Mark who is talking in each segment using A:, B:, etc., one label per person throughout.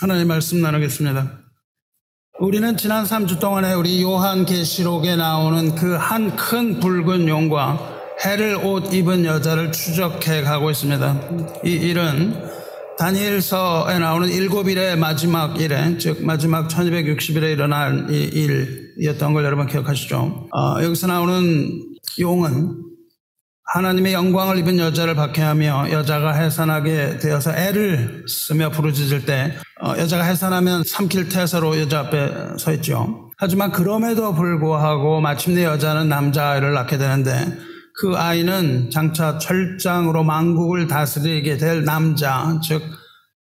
A: 하나님 말씀 나누겠습니다. 우리는 지난 3주 동안에 우리 요한계시록에 나오는 그 한 큰 붉은 용과 해를 옷 입은 여자를 추적해 가고 있습니다. 이 일은 다니엘서에 나오는 일곱 일의 마지막 일에, 즉 마지막 1260일에 일어난 이 일이었던 걸 여러분 기억하시죠? 어, 여기서 나오는 용은 하나님의 영광을 입은 여자를 박해하며 여자가 해산하게 되어서 애를 쓰며 부르짖을 때 어, 여자가 해산하면 삼킬 태서로 여자 앞에 서 있죠. 하지만 그럼에도 불구하고 마침내 여자는 남자아이를 낳게 되는데 그 아이는 장차 철장으로 만국을 다스리게 될 남자, 즉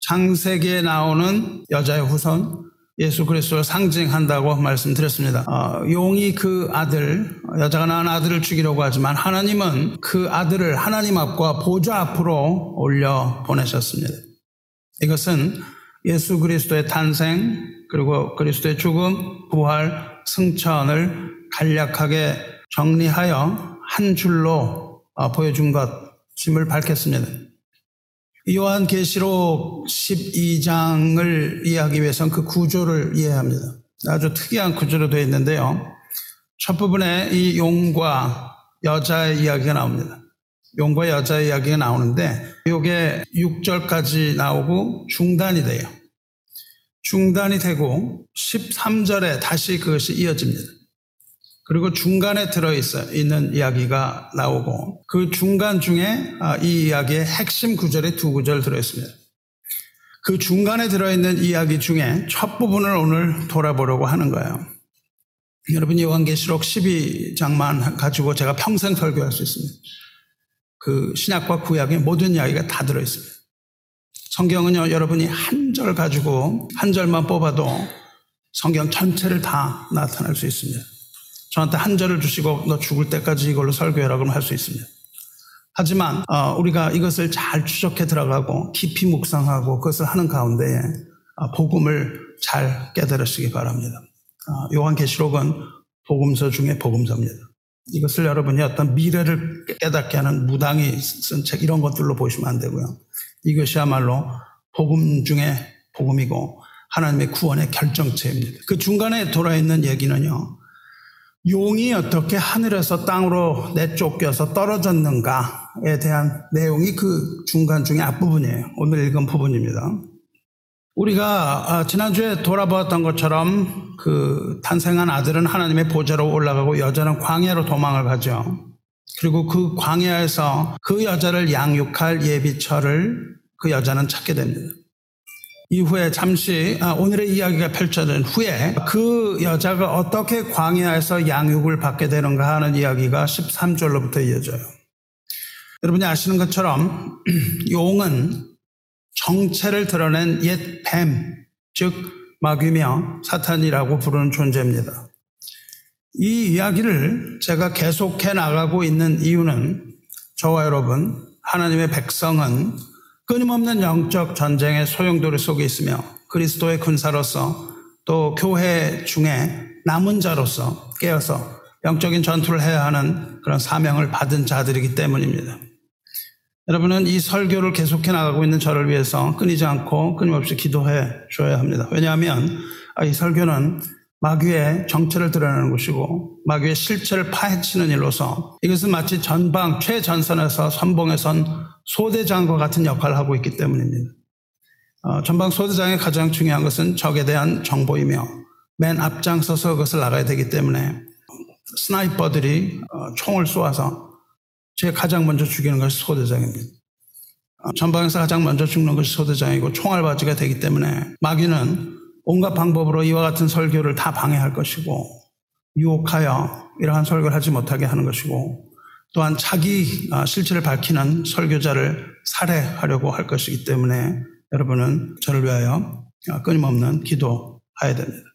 A: 창세기에 나오는 여자의 후손 예수 그리스도를 상징한다고 말씀드렸습니다. 어, 용이 그 아들, 여자가 낳은 아들을 죽이려고 하지만 하나님은 그 아들을 하나님 앞과 보좌 앞으로 올려 보내셨습니다. 이것은 예수 그리스도의 탄생, 그리고 그리스도의 죽음, 부활, 승천을 간략하게 정리하여 한 줄로 보여준 것임을 밝혔습니다. 요한계시록 12장을 이해하기 위해서는 그 구조를 이해합니다. 아주 특이한 구조로 되어 있는데요. 첫 부분에 이 용과 여자의 이야기가 나옵니다. 용과 여자의 이야기가 나오는데 이게 6절까지 나오고 중단이 돼요. 중단이 되고 13절에 다시 그것이 이어집니다. 그리고 중간에 들어있어 있는 이야기가 나오고 그 중간 중에 이 이야기의 핵심 구절이 두 구절 들어있습니다. 그 중간에 들어있는 이야기 중에 첫 부분을 오늘 돌아보려고 하는 거예요. 여러분 요한계시록 12장만 가지고 제가 평생 설교할 수 있습니다. 그 신약과 구약의 모든 이야기가 다 들어있습니다. 성경은요 여러분이 한 절 가지고 한 절만 뽑아도 성경 전체를 다 나타낼 수 있습니다. 저한테 한 절을 주시고 너 죽을 때까지 이걸로 설교해라 그러면 할 수 있습니다. 하지만 어, 우리가 이것을 잘 추적해 들어가고 깊이 묵상하고 그것을 하는 가운데에 어, 복음을 잘 깨달으시기 바랍니다. 어, 요한계시록은 복음서 중에 복음서입니다. 이것을 여러분이 어떤 미래를 깨닫게 하는 무당이 쓴 책 이런 것들로 보시면 안 되고요. 이것이야말로 복음 중에 복음이고 하나님의 구원의 결정체입니다. 그 중간에 돌아 있는 얘기는요. 용이 어떻게 하늘에서 땅으로 내쫓겨서 떨어졌는가에 대한 내용이 그 중간 중에 앞부분이에요. 오늘 읽은 부분입니다. 우리가 지난주에 돌아보았던 것처럼 그 탄생한 아들은 하나님의 보좌로 올라가고 여자는 광야로 도망을 가죠. 그리고 그 광야에서 그 여자를 양육할 예비처를 그 여자는 찾게 됩니다. 이후에 잠시 오늘의 이야기가 펼쳐진 후에 그 여자가 어떻게 광야에서 양육을 받게 되는가 하는 이야기가 13절로부터 이어져요. 여러분이 아시는 것처럼 용은 정체를 드러낸 옛 뱀, 즉 마귀며 사탄이라고 부르는 존재입니다. 이 이야기를 제가 계속해 나가고 있는 이유는 저와 여러분, 하나님의 백성은 끊임없는 영적 전쟁의 소용돌이 속에 있으며 그리스도의 군사로서 또 교회 중에 남은 자로서 깨어서 영적인 전투를 해야 하는 그런 사명을 받은 자들이기 때문입니다. 여러분은 이 설교를 계속해 나가고 있는 저를 위해서 끊이지 않고 끊임없이 기도해 줘야 합니다. 왜냐하면 이 설교는 마귀의 정체를 드러내는 것이고 마귀의 실체를 파헤치는 일로서 이것은 마치 전방 최전선에서 선봉에 선 소대장과 같은 역할을 하고 있기 때문입니다. 어, 전방 소대장의 가장 중요한 것은 적에 대한 정보이며 맨 앞장서서 그것을 나가야 되기 때문에 스나이퍼들이 어, 총을 쏘아서 제일 가장 먼저 죽이는 것이 소대장입니다. 어, 전방에서 가장 먼저 죽는 것이 소대장이고 총알바지가 되기 때문에 마귀는 온갖 방법으로 이와 같은 설교를 다 방해할 것이고 유혹하여 이러한 설교를 하지 못하게 하는 것이고 또한 자기 아, 실체를 밝히는 설교자를 살해하려고 할 것이기 때문에 여러분은 저를 위하여 아, 끊임없는 기도해야 됩니다.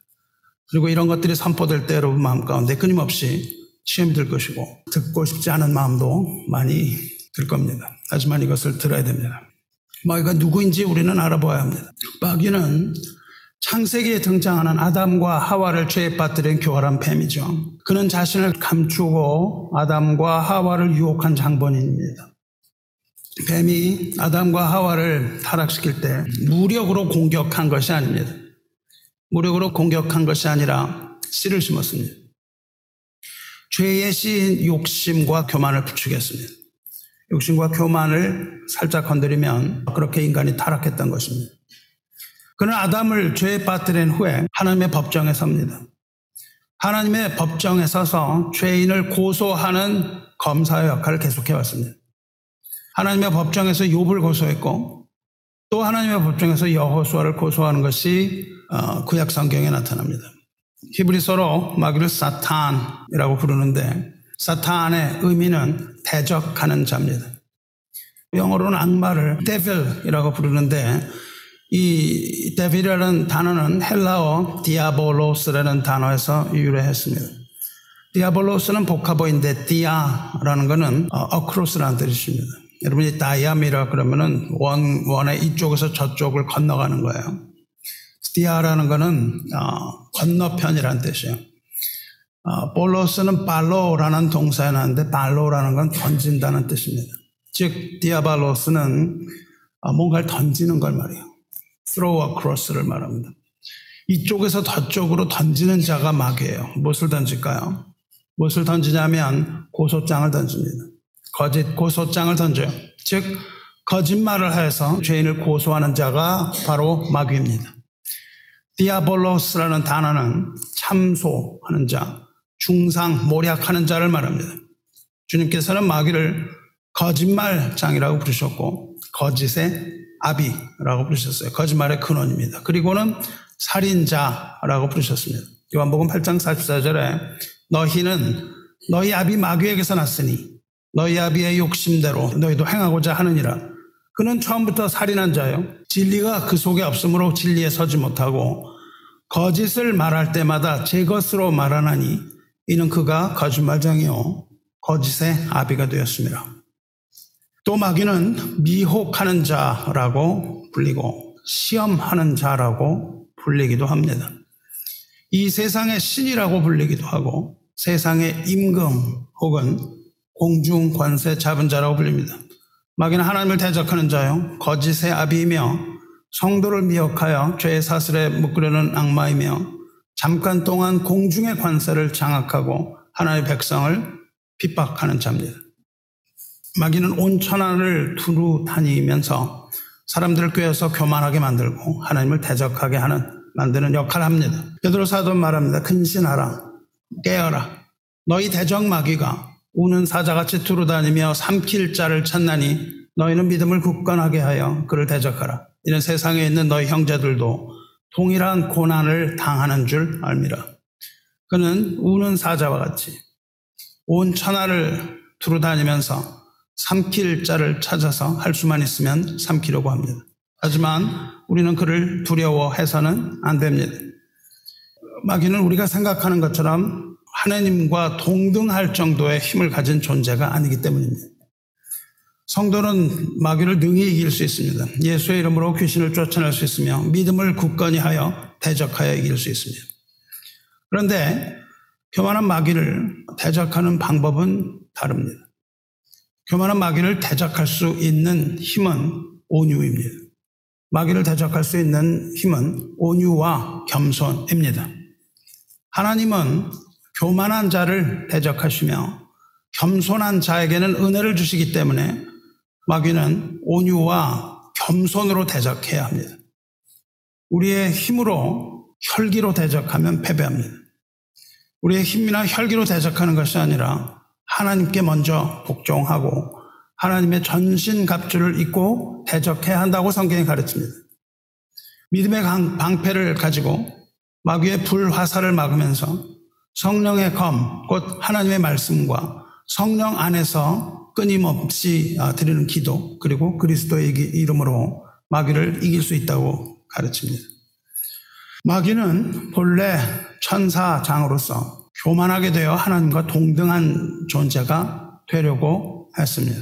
A: 그리고 이런 것들이 선포될 때 여러분 마음 가운데 끊임없이 시험이 들 것이고 듣고 싶지 않은 마음도 많이 들 겁니다. 하지만 이것을 들어야 됩니다. 마귀가 누구인지 우리는 알아봐야 합니다. 마귀는 창세기에 등장하는 아담과 하와를 죄에 빠뜨린 교활한 뱀이죠. 그는 자신을 감추고 아담과 하와를 유혹한 장본인입니다. 뱀이 아담과 하와를 타락시킬 때 무력으로 공격한 것이 아닙니다. 무력으로 공격한 것이 아니라 씨를 심었습니다. 죄의 씨인 욕심과 교만을 부추겼습니다. 욕심과 교만을 살짝 건드리면 그렇게 인간이 타락했던 것입니다. 그는 아담을 죄에 빠뜨린 후에 하나님의 법정에 섭니다. 하나님의 법정에 서서 죄인을 고소하는 검사의 역할을 계속해 왔습니다. 하나님의 법정에서 욥을 고소했고 또 하나님의 법정에서 여호수아를 고소하는 것이 어, 구약 성경에 나타납니다. 히브리서로 마귀를 사탄이라고 부르는데 사탄의 의미는 대적하는 자입니다. 영어로는 악마를 devil이라고 부르는데 이 devil이라는 단어는 헬라어 디아볼로스라는 단어에서 유래했습니다. 디아볼로스는 복합어인데 디아라는 것은 across라는 뜻입니다. 여러분이 diameter라 그러면은 원, 원의 이쪽에서 저쪽을 건너가는 거예요. 디아라는 것은 어, 건너편이라는 뜻이에요. 어, 볼로스는 발로라는 동사에 나는데 발로라는 건 던진다는 뜻입니다. 즉 디아발로스는 어, 뭔가를 던지는 걸 말이에요. Throw across를 말합니다. 이쪽에서 저쪽으로 던지는 자가 마귀예요. 무엇을 던질까요? 무엇을 던지냐면 고소장을 던집니다. 거짓 고소장을 던져요. 즉 거짓말을 해서 죄인을 고소하는 자가 바로 마귀입니다. 디아볼로스라는 단어는 참소하는 자, 중상, 모략하는 자를 말합니다. 주님께서는 마귀를 거짓말장이라고 부르셨고 거짓의 아비라고 부르셨어요. 거짓말의 근원입니다. 그리고는 살인자라고 부르셨습니다. 요한복음 8장 44절에 너희는 너희 아비 마귀에게서 났으니 너희 아비의 욕심대로 너희도 행하고자 하느니라. 그는 처음부터 살인한 자요. 진리가 그 속에 없으므로 진리에 서지 못하고 거짓을 말할 때마다 제 것으로 말하나니 이는 그가 거짓말장이요 거짓의 아비가 되었습니다. 또 마귀는 미혹하는 자라고 불리고 시험하는 자라고 불리기도 합니다. 이 세상의 신이라고 불리기도 하고 세상의 임금 혹은 공중 관세 잡은 자라고 불립니다. 마귀는 하나님을 대적하는 자요 거짓의 아비이며 성도를 미혹하여 죄의 사슬에 묶으려는 악마이며 잠깐 동안 공중의 관세를 장악하고 하나님의 백성을 핍박하는 자입니다. 마귀는 온 천하를 두루 다니면서 사람들을 꿰어서 교만하게 만들고 하나님을 대적하게 하는 만드는 역할을 합니다. 베드로 사도 말합니다. 근신하라 깨어라 너희 대적 마귀가 우는 사자같이 두루 다니며 삼킬 자를 찾나니 너희는 믿음을 굳건하게 하여 그를 대적하라. 이는 세상에 있는 너희 형제들도 동일한 고난을 당하는 줄 알미라. 그는 우는 사자와 같이 온 천하를 두루 다니면서 삼킬 자를 찾아서 할 수만 있으면 삼키려고 합니다. 하지만 우리는 그를 두려워해서는 안 됩니다. 마귀는 우리가 생각하는 것처럼 하나님과 동등할 정도의 힘을 가진 존재가 아니기 때문입니다. 성도는 마귀를 능히 이길 수 있습니다. 예수의 이름으로 귀신을 쫓아낼 수 있으며 믿음을 굳건히 하여 대적하여 이길 수 있습니다. 그런데 교만한 마귀를 대적하는 방법은 다릅니다. 교만한 마귀를 대적할 수 있는 힘은 온유입니다. 마귀를 대적할 수 있는 힘은 온유와 겸손입니다. 하나님은 교만한 자를 대적하시며 겸손한 자에게는 은혜를 주시기 때문에 마귀는 온유와 겸손으로 대적해야 합니다. 우리의 힘으로 혈기로 대적하면 패배합니다. 우리의 힘이나 혈기로 대적하는 것이 아니라 하나님께 먼저 복종하고 하나님의 전신 갑주를 입고 대적해야 한다고 성경이 가르칩니다. 믿음의 방패를 가지고 마귀의 불화살을 막으면서 성령의 검, 곧 하나님의 말씀과 성령 안에서 끊임없이 아, 드리는 기도, 그리고 그리스도의 이름으로 마귀를 이길 수 있다고 가르칩니다. 마귀는 본래 천사장으로서 교만하게 되어 하나님과 동등한 존재가 되려고 했습니다.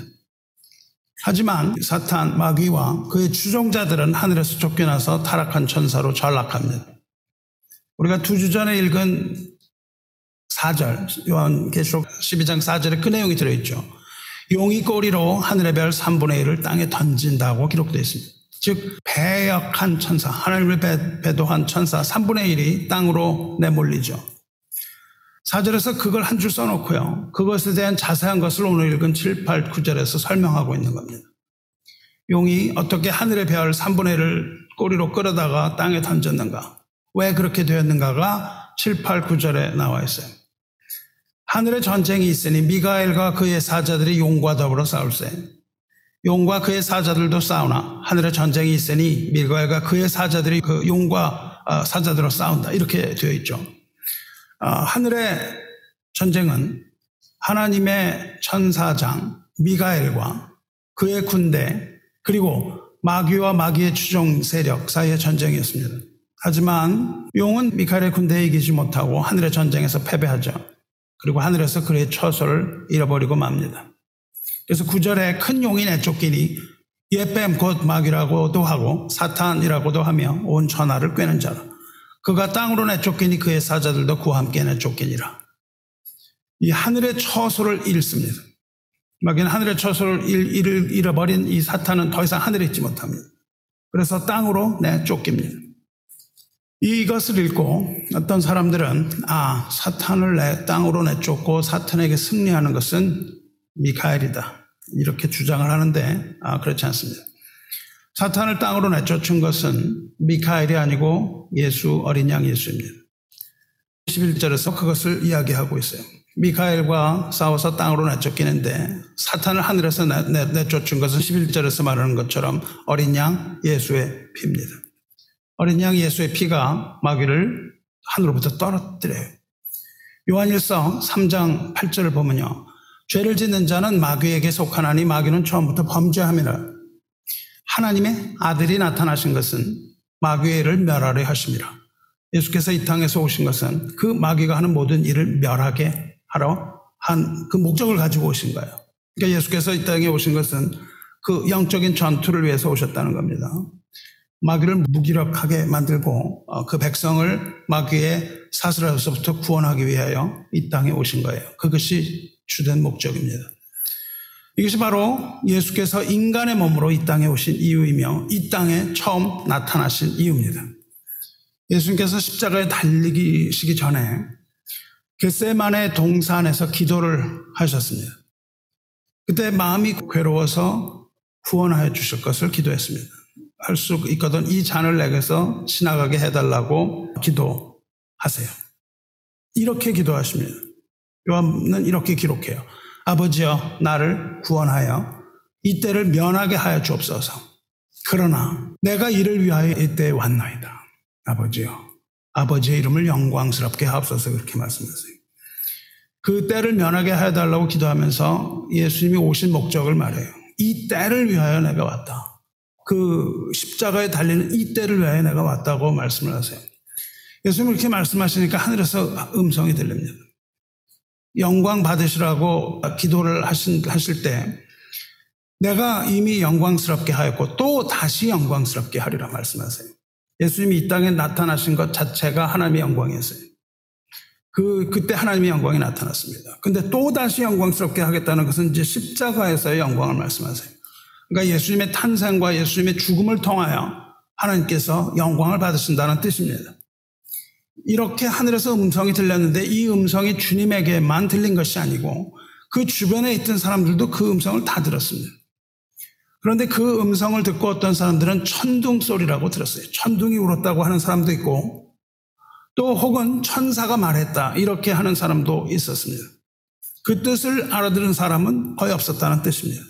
A: 하지만 사탄, 마귀와 그의 추종자들은 하늘에서 쫓겨나서 타락한 천사로 전락합니다. 우리가 두 주 전에 읽은 4절, 요한계시록 12장 4절에 그 내용이 들어있죠. 용이 꼬리로 하늘의 별 3분의 1을 땅에 던진다고 기록되어 있습니다. 즉 배역한 천사, 하나님을 배, 배도한 천사 3분의 1이 땅으로 내몰리죠. 사절에서 그걸 한 줄 써놓고요. 그것에 대한 자세한 것을 오늘 읽은 7, 8, 9절에서 설명하고 있는 겁니다. 용이 어떻게 하늘의 별 3분의 1을 꼬리로 끌어다가 땅에 던졌는가? 왜 그렇게 되었는가가 7, 8, 9절에 나와 있어요. 하늘에 전쟁이 있으니 미가엘과 그의 사자들이 용과 더불어 싸울세. 용과 그의 사자들도 싸우나 하늘에 전쟁이 있으니 미가엘과 그의 사자들이 그 용과 어, 사자들로 싸운다. 이렇게 되어 있죠. 어, 하늘의 전쟁은 하나님의 천사장 미가엘과 그의 군대 그리고 마귀와 마귀의 추종 세력 사이의 전쟁이었습니다. 하지만 용은 미카엘의 군대에 이기지 못하고 하늘의 전쟁에서 패배하죠. 그리고 하늘에서 그의 처소를 잃어버리고 맙니다. 그래서 구절에 큰 용이 내쫓기니 예뱀 곧 마귀라고도 하고 사탄이라고도 하며 온 천하를 꿰는 자라. 그가 땅으로 내쫓기니 그의 사자들도 그와 함께 내쫓기니라. 이 하늘의 처소를 잃습니다. 마귀는 하늘의 처소를 잃어버린 이 사탄은 더 이상 하늘에 있지 못합니다. 그래서 땅으로 내쫓깁니다. 이것을 읽고 어떤 사람들은 아 사탄을 내 땅으로 내쫓고 사탄에게 승리하는 것은 미카엘이다 이렇게 주장을 하는데 아 그렇지 않습니다. 사탄을 땅으로 내쫓은 것은 미카엘이 아니고 예수 어린 양 예수입니다. 11절에서 그것을 이야기하고 있어요. 미카엘과 싸워서 땅으로 내쫓기는데 사탄을 하늘에서 내, 내, 쫓은 것은 11절에서 말하는 것처럼 어린 양 예수의 피입니다. 어린 양 예수의 피가 마귀를 하늘로부터 떨어뜨려요. 요한일서 3장 8절을 보면요. 죄를 짓는 자는 마귀에게 속하나니 마귀는 처음부터 범죄함이라. 하나님의 아들이 나타나신 것은 마귀를 멸하려 하십니다. 예수께서 이 땅에서 오신 것은 그 마귀가 하는 모든 일을 멸하게 하러 한 그 목적을 가지고 오신 거예요. 그러니까 예수께서 이 땅에 오신 것은 그 영적인 전투를 위해서 오셨다는 겁니다. 마귀를 무기력하게 만들고 어, 그 백성을 마귀의 사슬에서부터 구원하기 위하여 이 땅에 오신 거예요. 그것이 주된 목적입니다. 이것이 바로 예수께서 인간의 몸으로 이 땅에 오신 이유이며 이 땅에 처음 나타나신 이유입니다. 예수님께서 십자가에 달리시기 전에 겟세만의 동산에서 기도를 하셨습니다. 그때 마음이 괴로워서 구원하여 주실 것을 기도했습니다. 할 수 있거든 이 잔을 내게서 지나가게 해달라고 기도하세요. 이렇게 기도하십니다. 요한은 이렇게 기록해요. 아버지여 나를 구원하여 이때를 면하게 하여 주옵소서. 그러나 내가 이를 위하여 이때에 왔나이다. 아버지여 아버지의 이름을 영광스럽게 하옵소서 그렇게 말씀하세요. 그 때를 면하게 해달라고 기도하면서 예수님이 오신 목적을 말해요. 이 때를 위하여 내가 왔다. 그 십자가에 달리는 이 때를 위하여 내가 왔다고 말씀을 하세요. 예수님 이렇게 말씀하시니까 하늘에서 음성이 들립니다. 영광 받으시라고 기도를 하신, 하실 때 내가 이미 영광스럽게 하였고 또 다시 영광스럽게 하리라 말씀하세요. 예수님이 이 땅에 나타나신 것 자체가 하나님의 영광이었어요. 그, 그때 하나님의 영광이 나타났습니다. 근데 또 다시 영광스럽게 하겠다는 것은 이제 십자가에서의 영광을 말씀하세요. 그러니까 예수님의 탄생과 예수님의 죽음을 통하여 하나님께서 영광을 받으신다는 뜻입니다. 이렇게 하늘에서 음성이 들렸는데 이 음성이 주님에게만 들린 것이 아니고 그 주변에 있던 사람들도 그 음성을 다 들었습니다. 그런데 그 음성을 듣고 어떤 사람들은 천둥 소리라고 들었어요. 천둥이 울었다고 하는 사람도 있고 또 혹은 천사가 말했다 이렇게 하는 사람도 있었습니다. 그 뜻을 알아들은 사람은 거의 없었다는 뜻입니다.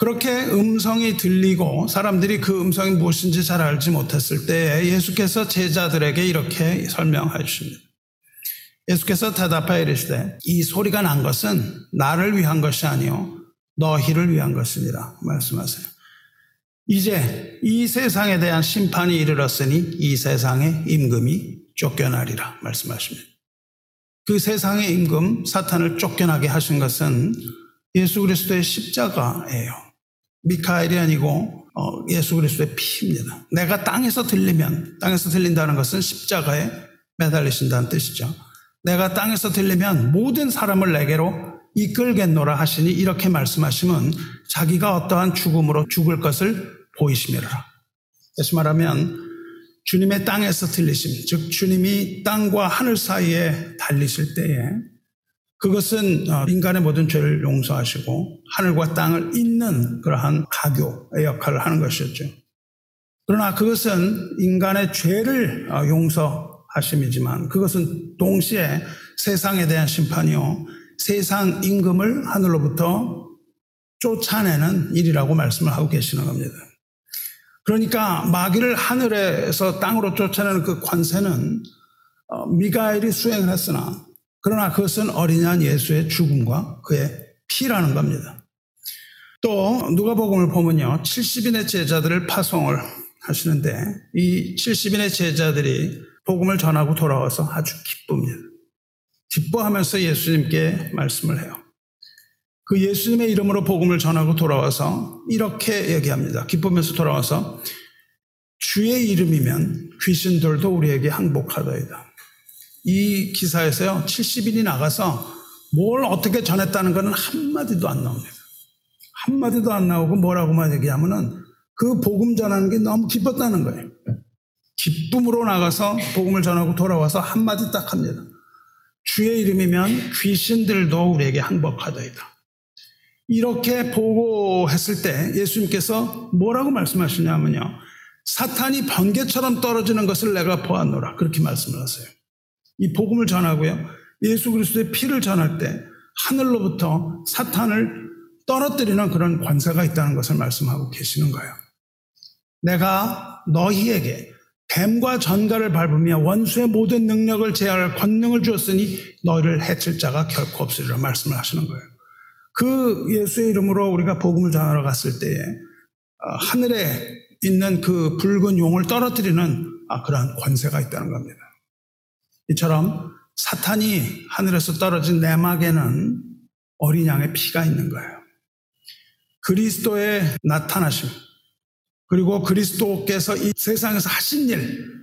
A: 그렇게 음성이 들리고 사람들이 그 음성이 무엇인지 잘 알지 못했을 때 예수께서 제자들에게 이렇게 설명해 주십니다. 예수께서 대답하여 이르시되 이 소리가 난 것은 나를 위한 것이 아니요 너희를 위한 것이니라 말씀하세요. 이제 이 세상에 대한 심판이 이르렀으니 이 세상의 임금이 쫓겨나리라 말씀하십니다. 그 세상의 임금 사탄을 쫓겨나게 하신 것은 예수 그리스도의 십자가예요. 미카엘이 아니고 어, 예수 그리스도의 피입니다. 내가 땅에서 들리면 땅에서 들린다는 것은 십자가에 매달리신다는 뜻이죠. 내가 땅에서 들리면 모든 사람을 내게로 이끌겠노라 하시니 이렇게 말씀하시면 자기가 어떠한 죽음으로 죽을 것을 보이시미라. 다시 말하면 주님의 땅에서 들리심, 즉 주님이 땅과 하늘 사이에 달리실 때에 그것은 어, 인간의 모든 죄를 용서하시고 하늘과 땅을 잇는 그러한 가교의 역할을 하는 것이었죠. 그러나 그것은 인간의 죄를 어, 용서하심이지만 그것은 동시에 세상에 대한 심판이요. 세상 임금을 하늘로부터 쫓아내는 일이라고 말씀을 하고 계시는 겁니다. 그러니까 마귀를 하늘에서 땅으로 쫓아내는 그 관세는 어, 미가엘이 수행을 했으나 그러나 그것은 어린 양 예수의 죽음과 그의 피라는 겁니다. 또 누가복음을 보면요. 70인의 제자들을 파송을 하시는데 이 70인의 제자들이 복음을 전하고 돌아와서 아주 기쁩니다. 기뻐하면서 예수님께 말씀을 해요. 그 예수님의 이름으로 복음을 전하고 돌아와서 이렇게 얘기합니다. 기쁘면서 돌아와서 주의 이름이면 귀신들도 우리에게 항복하더이다. 이 기사에서요, 70인이 나가서 뭘 어떻게 전했다는 것은 한마디도 안 나옵니다. 한마디도 안 나오고 뭐라고만 얘기하면은 그 복음 전하는 게 너무 기뻤다는 거예요. 기쁨으로 나가서 복음을 전하고 돌아와서 한마디 딱 합니다. 주의 이름이면 귀신들도 우리에게 항복하더이다. 이렇게 보고했을 때 예수님께서 뭐라고 말씀하시냐면요. 사탄이 번개처럼 떨어지는 것을 내가 보았노라. 그렇게 말씀을 하세요. 이 복음을 전하고요. 예수 그리스도의 피를 전할 때 하늘로부터 사탄을 떨어뜨리는 그런 관세가 있다는 것을 말씀하고 계시는 거예요. 내가 너희에게 뱀과 전갈을 밟으며 원수의 모든 능력을 제할 권능을 주었으니 너희를 해칠 자가 결코 없으리라 말씀을 하시는 거예요. 그 예수의 이름으로 우리가 복음을 전하러 갔을 때에 어, 하늘에 있는 그 붉은 용을 떨어뜨리는 아, 그러한 권세가 있다는 겁니다. 이처럼 사탄이 하늘에서 떨어진 내막에는 어린 양의 피가 있는 거예요. 그리스도의 나타나심, 그리고 그리스도께서 이 세상에서 하신 일,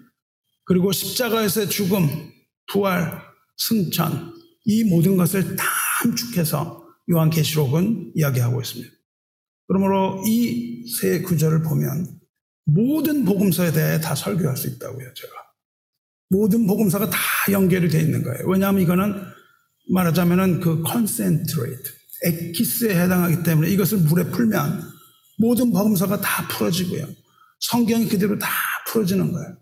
A: 그리고 십자가에서의 죽음, 부활, 승천, 이 모든 것을 다 함축해서 요한계시록은 이야기하고 있습니다. 그러므로 이 세 구절을 보면 모든 복음서에 대해 다 설교할 수 있다고요, 제가. 모든 복음서가 다 연결이 되어 있는 거예요. 왜냐하면 이거는 말하자면은 그 concentrate, 엑기스에 해당하기 때문에 이것을 물에 풀면 모든 복음서가 다 풀어지고요. 성경이 그대로 다 풀어지는 거예요.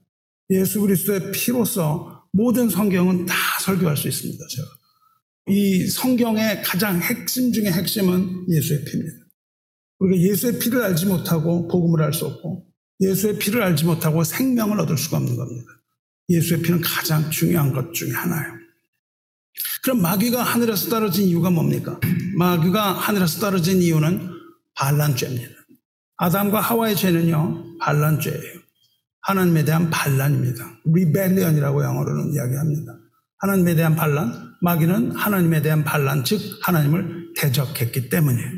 A: 예수 그리스도의 피로서 모든 성경은 다 설교할 수 있습니다. 제가. 이 성경의 가장 핵심 중의 핵심은 예수의 피입니다. 우리가 예수의 피를 알지 못하고 복음을 알 수 없고 예수의 피를 알지 못하고 생명을 얻을 수가 없는 겁니다. 예수의 피는 가장 중요한 것 중에 하나예요. 그럼 마귀가 하늘에서 떨어진 이유가 뭡니까? 마귀가 하늘에서 떨어진 이유는 반란죄입니다. 아담과 하와의 죄는요, 반란죄예요. 하나님에 대한 반란입니다. rebellion이라고 영어로는 이야기합니다. 하나님에 대한 반란, 마귀는 하나님에 대한 반란, 즉 하나님을 대적했기 때문이에요.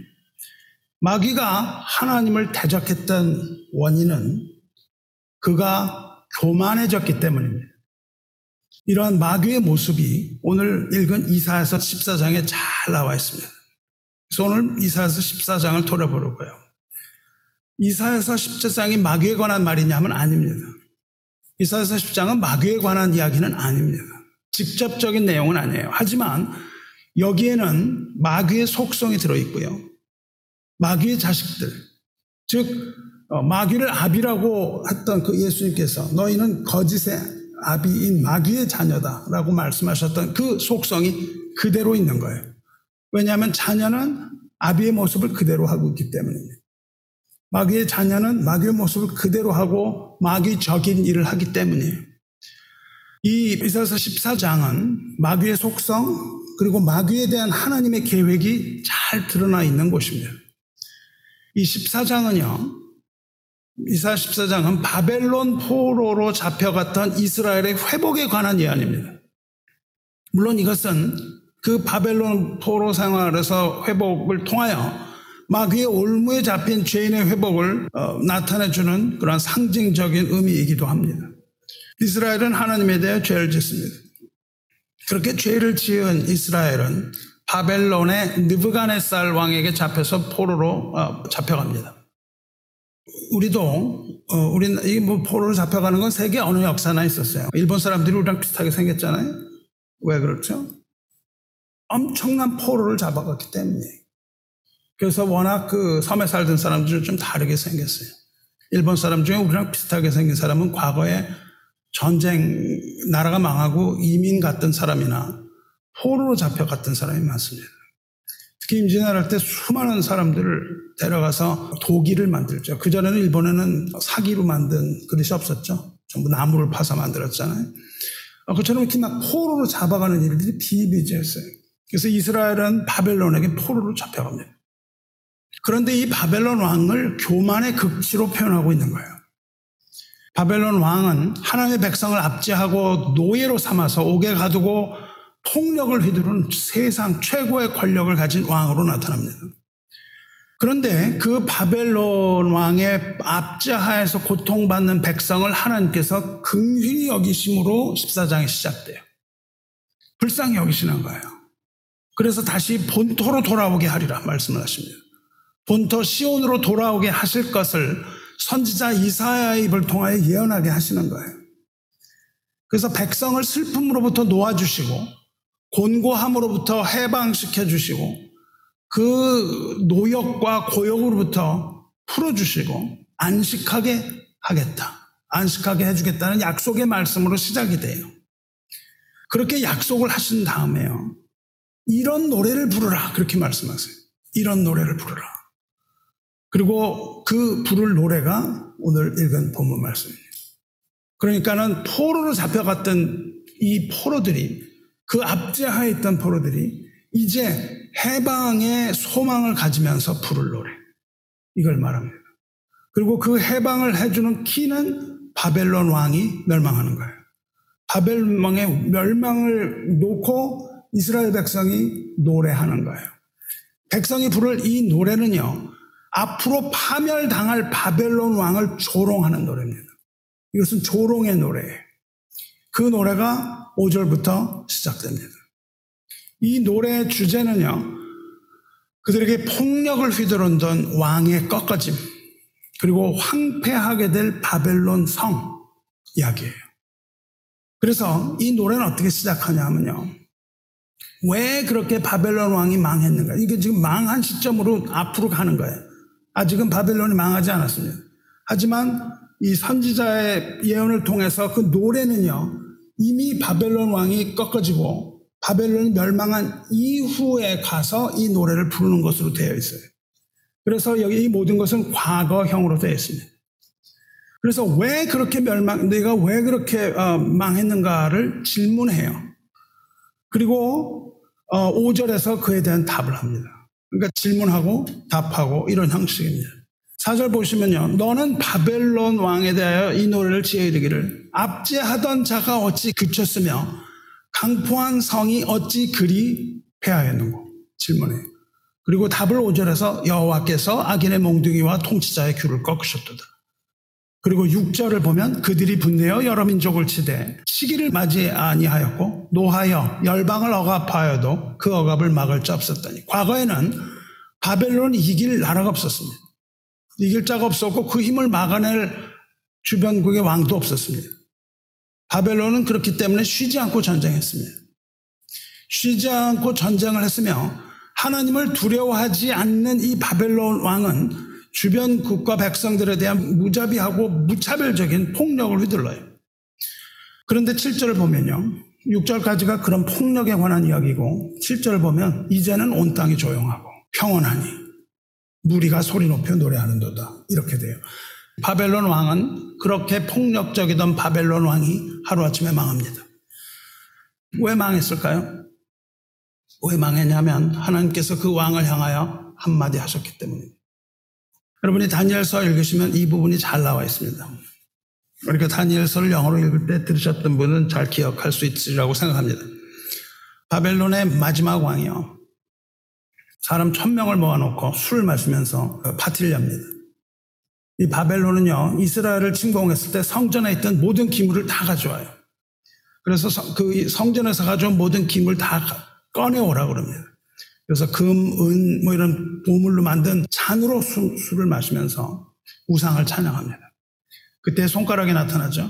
A: 마귀가 하나님을 대적했던 원인은 그가 교만해졌기 때문입니다. 이러한 마귀의 모습이 오늘 읽은 이사에서 14장에 잘 나와 있습니다. 그래서 오늘 이사에서 14장을 돌아보려고요. 이사에서 14장이 마귀에 관한 말이냐면 아닙니다. 이사에서 10장은 마귀에 관한 이야기는 아닙니다. 직접적인 내용은 아니에요. 하지만 여기에는 마귀의 속성이 들어있고요. 마귀의 자식들, 즉 어, 마귀를 아비라고 했던 그 예수님께서 너희는 거짓의 아비인 마귀의 자녀다라고 말씀하셨던 그 속성이 그대로 있는 거예요. 왜냐하면 자녀는 아비의 모습을 그대로 하고 있기 때문입니다. 마귀의 자녀는 마귀의 모습을 그대로 하고 마귀적인 일을 하기 때문이에요. 이 이사서 14장은 마귀의 속성 그리고 마귀에 대한 하나님의 계획이 잘 드러나 있는 곳입니다. 이 14장은요. 이사 14장은 바벨론 포로로 잡혀갔던 이스라엘의 회복에 관한 예언입니다. 물론 이것은 그 바벨론 포로 생활에서 회복을 통하여 마귀의 올무에 잡힌 죄인의 회복을 어, 나타내주는 그런 상징적인 의미이기도 합니다. 이스라엘은 하나님에 대해 죄를 짓습니다. 그렇게 죄를 지은 이스라엘은 바벨론의 느부갓네살 왕에게 잡혀서 포로로 어, 잡혀갑니다. 우리도 어, 우리는 이뭐 포로로 잡혀가는 건 세계 어느 역사나 있었어요. 일본 사람들이 우리랑 비슷하게 생겼잖아요. 왜 그렇죠? 엄청난 포로를 잡아갔기 때문에. 그래서 워낙 그 섬에 살던 사람들은 좀 다르게 생겼어요. 일본 사람 중에 우리랑 비슷하게 생긴 사람은 과거에 전쟁, 나라가 망하고 이민 갔던 사람이나 포로로 잡혀갔던 사람이 많습니다. 특히 임진왜란 때 수많은 사람들을 데려가서 도기를 만들죠. 그전에는 일본에는 사기로 만든 그릇이 없었죠. 전부 나무를 파서 만들었잖아요. 어, 그처럼 이렇게 막 포로로 잡아가는 일들이 비비지했어요. 그래서 이스라엘은 바벨론에게 포로로 잡혀갑니다. 그런데 이 바벨론 왕을 교만의 극치로 표현하고 있는 거예요. 바벨론 왕은 하나님의 백성을 압제하고 노예로 삼아서 옥에 가두고 폭력을 휘두른 세상 최고의 권력을 가진 왕으로 나타납니다. 그런데 그 바벨론 왕의 압제하에서 고통받는 백성을 하나님께서 긍휼히 여기심으로 14장이 시작돼요. 불쌍히 여기시는 거예요. 그래서 다시 본토로 돌아오게 하리라 말씀을 하십니다. 본토 시온으로 돌아오게 하실 것을 선지자 이사야의 입을 통하여 예언하게 하시는 거예요. 그래서 백성을 슬픔으로부터 놓아주시고 곤고함으로부터 해방시켜 주시고 그 노역과 고역으로부터 풀어주시고 안식하게 하겠다. 안식하게 해주겠다는 약속의 말씀으로 시작이 돼요. 그렇게 약속을 하신 다음에요. 이런 노래를 부르라. 그렇게 말씀하세요. 이런 노래를 부르라. 그리고 그 부를 노래가 오늘 읽은 본문 말씀입니다. 그러니까는 포로로 잡혀갔던 이 포로들이 그 압제하에 있던 포로들이 이제 해방의 소망을 가지면서 부를 노래. 이걸 말합니다. 그리고 그 해방을 해주는 키는 바벨론 왕이 멸망하는 거예요. 바벨론 왕의 멸망을 놓고 이스라엘 백성이 노래하는 거예요. 백성이 부를 이 노래는요, 앞으로 파멸당할 바벨론 왕을 조롱하는 노래입니다. 이것은 조롱의 노래예요. 그 노래가 5절부터 시작됩니다. 이 노래의 주제는요, 그들에게 폭력을 휘두른던 왕의 꺾어짐, 그리고 황폐하게 될 바벨론 성 이야기예요. 그래서 이 노래는 어떻게 시작하냐 하면요. 왜 그렇게 바벨론 왕이 망했는가? 이게 지금 망한 시점으로 앞으로 가는 거예요. 아직은 바벨론이 망하지 않았습니다. 하지만 이 선지자의 예언을 통해서 그 노래는요, 이미 바벨론 왕이 꺾어지고 바벨론이 멸망한 이후에 가서 이 노래를 부르는 것으로 되어 있어요. 그래서 여기 이 모든 것은 과거형으로 되어 있습니다. 그래서 왜 그렇게 멸망, 내가 왜 그렇게 어, 망했는가를 질문해요. 그리고 어, 5절에서 그에 대한 답을 합니다. 그러니까 질문하고 답하고 이런 형식입니다. 4절 보시면요. 너는 바벨론 왕에 대하여 이 노래를 지어 이르기를 압제하던 자가 어찌 그쳤으며 강포한 성이 어찌 그리 패하였는고 질문해 그리고 답을 5절에서 여호와께서 악인의 몽둥이와 통치자의 귤을 꺾으셨도다. 그리고 6절을 보면 그들이 분내어 여러 민족을 치되 시기를 맞이 아니하였고 노하여 열방을 억압하여도 그 억압을 막을 자 없었다니. 과거에는 바벨론이 이길 나라가 없었습니다. 이길 자가 없었고 그 힘을 막아낼 주변국의 왕도 없었습니다. 바벨론은 그렇기 때문에 쉬지 않고 전쟁했습니다. 쉬지 않고 전쟁을 했으며 하나님을 두려워하지 않는 이 바벨론 왕은 주변 국가 백성들에 대한 무자비하고 무차별적인 폭력을 휘둘러요. 그런데 7절을 보면요. 6절까지가 그런 폭력에 관한 이야기고 7절을 보면 이제는 온 땅이 조용하고 평온하니 무리가 소리 높여 노래하는도다. 이렇게 돼요. 바벨론 왕은 그렇게 폭력적이던 바벨론 왕이 하루아침에 망합니다. 왜 망했을까요? 왜 망했냐면 하나님께서 그 왕을 향하여 한마디 하셨기 때문입니다. 여러분이 다니엘서 읽으시면 이 부분이 잘 나와 있습니다. 그러니까 다니엘서를 영어로 읽을 때 들으셨던 분은 잘 기억할 수 있으리라고 생각합니다. 바벨론의 마지막 왕이요. 사람 천 명을 모아놓고 술을 마시면서 파티를 엽니다. 이 바벨론은요, 이스라엘을 침공했을 때 성전에 있던 모든 기물을 다 가져와요. 그래서 그 성전에서 가져온 모든 기물 다 꺼내오라 그럽니다. 그래서 금, 은, 뭐 이런 보물로 만든 잔으로 수, 술을 마시면서 우상을 찬양합니다. 그때 손가락이 나타나죠.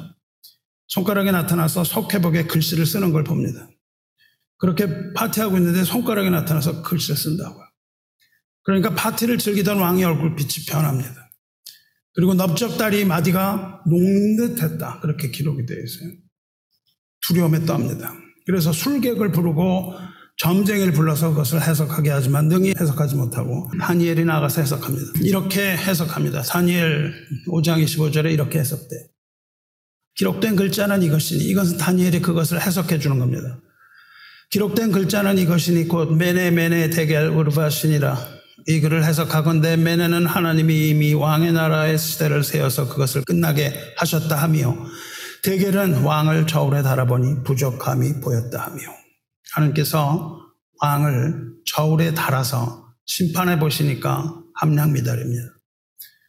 A: 손가락이 나타나서 석회복에 글씨를 쓰는 걸 봅니다. 그렇게 파티하고 있는데 손가락이 나타나서 글씨를 쓴다고요. 그러니까 파티를 즐기던 왕의 얼굴 빛이 변합니다. 그리고 넓적다리 마디가 녹듯했다. 그렇게 기록이 되어 있어요. 두려움에 떠합니다. 그래서 술객을 부르고 점쟁이를 불러서 그것을 해석하게 하지만 능히 해석하지 못하고 다니엘이 나가서 해석합니다. 이렇게 해석합니다. 다니엘 5장 25절에 이렇게 해석돼. 기록된 글자는 이것이니 이것은 다니엘이 그것을 해석해 주는 겁니다. 기록된 글자는 이것이니 곧 메네 메네 대겔 우르바신이라 이 글을 해석하건대 메네는 하나님이 이미 왕의 나라의 시대를 세워서 그것을 끝나게 하셨다 하며 대겔은 왕을 저울에 달아보니 부족함이 보였다 하며 하나님께서 왕을 저울에 달아서 심판해 보시니까 함량 미달입니다.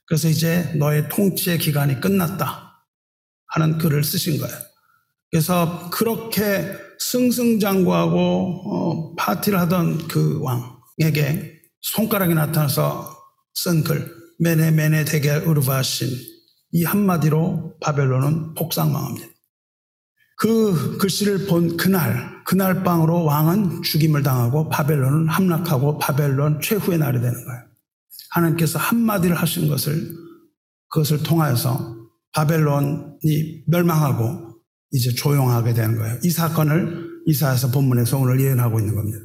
A: 그래서 이제 너의 통치의 기간이 끝났다 하는 글을 쓰신 거예요. 그래서 그렇게 승승장구하고 어, 파티를 하던 그 왕에게 손가락이 나타나서 쓴 글, 메네 메네 대겔 우르바신 이 한마디로 바벨론은 폭삭망합니다. 그 글씨를 본 그날, 그날 방으로 왕은 죽임을 당하고 바벨론은 함락하고 바벨론 최후의 날이 되는 거예요. 하나님께서 한마디를 하신 것을 그것을 통하여서 바벨론이 멸망하고 이제 조용하게 되는 거예요. 이 사건을 이사에서 본문에서 오늘 예언하고 있는 겁니다.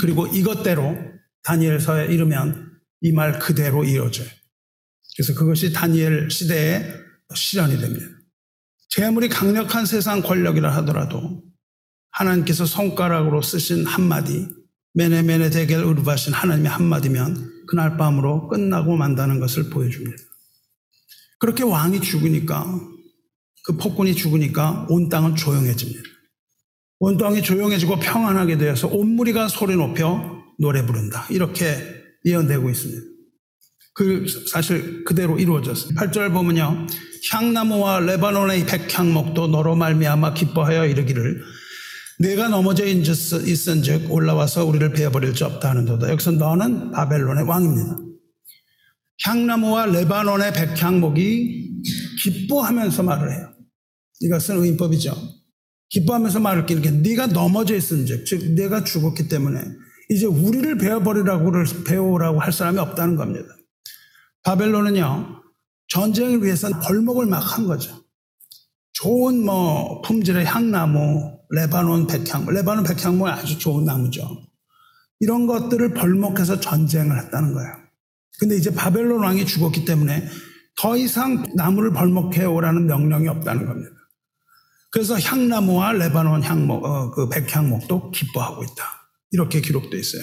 A: 그리고 이것대로 다니엘서에 이르면 이 말 그대로 이루어져요. 그래서 그것이 다니엘 시대의 실현이 됩니다. 제 아무리 강력한 세상 권력이라 하더라도 하나님께서 손가락으로 쓰신 한마디, 메네메네 대결 우르바신 하나님의 한마디면 그날 밤으로 끝나고 만다는 것을 보여줍니다. 그렇게 왕이 죽으니까 그 폭군이 죽으니까 온 땅은 조용해집니다. 온 땅이 조용해지고 평안하게 되어서 온 무리가 소리 높여 노래 부른다. 이렇게 예언되고 있습니다. 그 사실 그대로 이루어졌어요. 8절 보면요. 향나무와 레바논의 백향목도 너로 말미암아 기뻐하여 이르기를 내가 넘어져 있은즉 올라와서 우리를 베어버릴 수 없다 하는도다. 여기서 너는 바벨론의 왕입니다. 향나무와 레바논의 백향목이 기뻐하면서 말을 해요. 이것은 의인법이죠. 기뻐하면서 말을 끼는 게 네가 넘어져 있은즉 즉 내가 죽었기 때문에 이제 우리를 베어버리라고 배우라고 할 사람이 없다는 겁니다. 바벨론은요 전쟁을 위해서 벌목을 막 한 거죠. 좋은 뭐 품질의 향나무, 레바논 백향, 레바논 백향무 아주 좋은 나무죠. 이런 것들을 벌목해서 전쟁을 했다는 거예요. 근데 이제 바벨론 왕이 죽었기 때문에 더 이상 나무를 벌목해 오라는 명령이 없다는 겁니다. 그래서 향나무와 레바논 향목, 어, 그 백향목도 기뻐하고 있다. 이렇게 기록되어 있어요.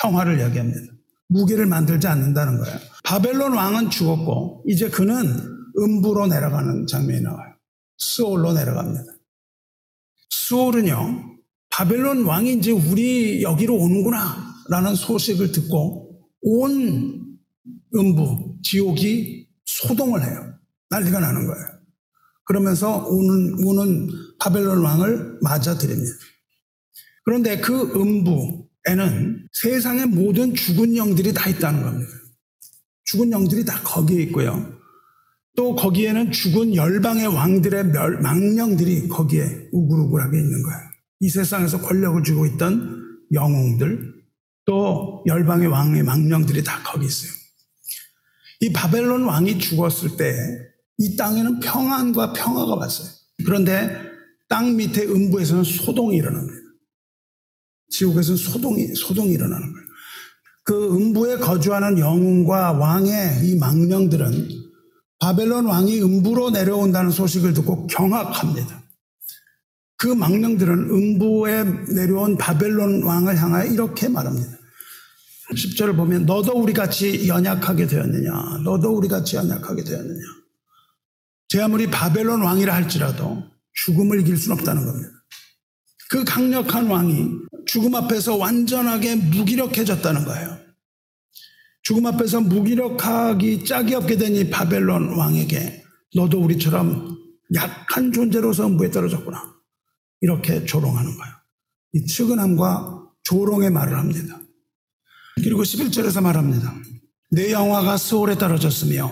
A: 평화를 이야기합니다. 무게를 만들지 않는다는 거예요. 바벨론 왕은 죽었고 이제 그는 음부로 내려가는 장면이 나와요. 스올로 내려갑니다. 스올은요 바벨론 왕이 이제 우리 여기로 오는구나 라는 소식을 듣고 온 음부 지옥이 소동을 해요. 난리가 나는 거예요. 그러면서 오는, 오는 바벨론 왕을 맞아들입니다. 그런데 그 음부에는 세상의 모든 죽은 영들이 다 있다는 겁니다. 죽은 영들이 다 거기에 있고요. 또 거기에는 죽은 열방의 왕들의 멸, 망령들이 거기에 우글우글하게 있는 거예요. 이 세상에서 권력을 쥐고 있던 영웅들, 또 열방의 왕의 망령들이 다 거기 있어요. 이 바벨론 왕이 죽었을 때 이 땅에는 평안과 평화가 왔어요. 그런데 땅 밑에 음부에서는 소동이 일어납니다. 지옥에서는 소동이, 소동이 일어나는 거예요. 그 음부에 거주하는 영웅과 왕의 이 망령들은 바벨론 왕이 음부로 내려온다는 소식을 듣고 경악합니다. 그 망령들은 음부에 내려온 바벨론 왕을 향하여 이렇게 말합니다. 10절을 보면 너도 우리 같이 연약하게 되었느냐? 너도 우리 같이 연약하게 되었느냐? 제 아무리 바벨론 왕이라 할지라도 죽음을 이길 수는 없다는 겁니다. 그 강력한 왕이 죽음 앞에서 완전하게 무기력해졌다는 거예요. 죽음 앞에서 무기력하기 짝이 없게 된 이 바벨론 왕에게 너도 우리처럼 약한 존재로서 무에 떨어졌구나. 이렇게 조롱하는 거예요. 이 측은함과 조롱의 말을 합니다. 그리고 11절에서 말합니다. 내 영화가 수월에 떨어졌으며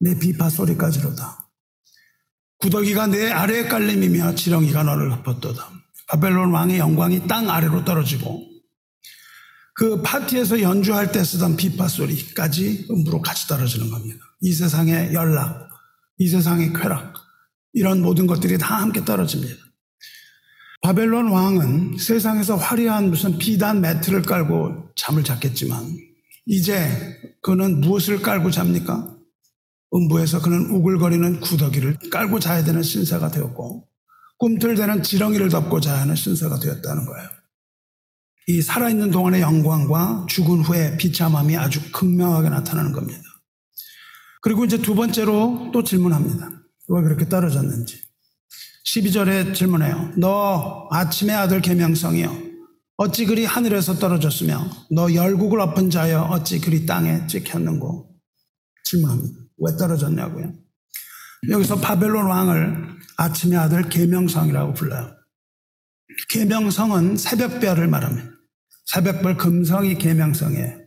A: 내 비파 소리까지로다. 구더기가 내 아래에 깔림이며 지렁이가 너를 덮었도다. 바벨론 왕의 영광이 땅 아래로 떨어지고 그 파티에서 연주할 때 쓰던 비파 소리까지 음부로 같이 떨어지는 겁니다. 이 세상의 연락, 이 세상의 쾌락, 이런 모든 것들이 다 함께 떨어집니다. 바벨론 왕은 세상에서 화려한 무슨 비단 매트를 깔고 잠을 잤겠지만 이제 그는 무엇을 깔고 잡니까? 음부에서 그는 우글거리는 구더기를 깔고 자야 되는 신세가 되었고 꿈틀대는 지렁이를 덮고 자야 하는 신세가 되었다는 거예요. 이 살아있는 동안의 영광과 죽은 후의 비참함이 아주 극명하게 나타나는 겁니다. 그리고 이제 두 번째로 또 질문합니다. 왜 그렇게 떨어졌는지. 12절에 질문해요. 너 아침의 아들 계명성이여 어찌 그리 하늘에서 떨어졌으며 너 열국을 엎은 자여 어찌 그리 땅에 찍혔는고 질문합니다. 왜 떨어졌냐고요. 여기서 바벨론 왕을 아침의 아들 계명성이라고 불러요. 계명성은 새벽별을 말합니다. 새벽별 금성이 계명성이에요.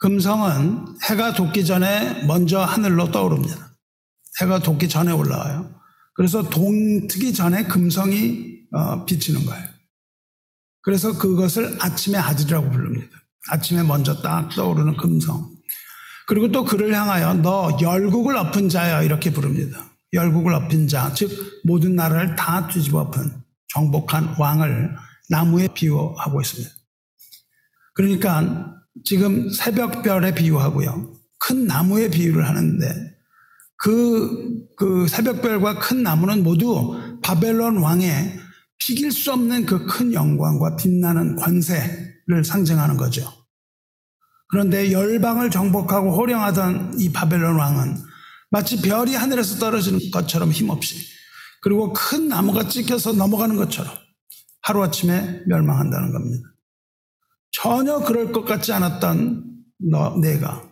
A: 금성은 해가 돋기 전에 먼저 하늘로 떠오릅니다. 해가 돋기 전에 올라와요. 그래서 동트기 전에 금성이 어, 비치는 거예요. 그래서 그것을 아침의 아들이라고 부릅니다. 아침에 먼저 딱 떠오르는 금성. 그리고 또 그를 향하여 너 열국을 엎은 자야 이렇게 부릅니다. 열국을 엎은 자, 즉 모든 나라를 다 뒤집어 엎은 정복한 왕을 나무에 비유하고 있습니다. 그러니까 지금 새벽별에 비유하고요. 큰 나무에 비유를 하는데 그, 그 새벽별과 큰 나무는 모두 바벨론 왕의 피길 수 없는 그 큰 영광과 빛나는 관세를 상징하는 거죠. 그런데 열방을 정복하고 호령하던 이 바벨론 왕은 마치 별이 하늘에서 떨어지는 것처럼 힘없이 그리고 큰 나무가 찍혀서 넘어가는 것처럼 하루아침에 멸망한다는 겁니다. 전혀 그럴 것 같지 않았던 너, 내가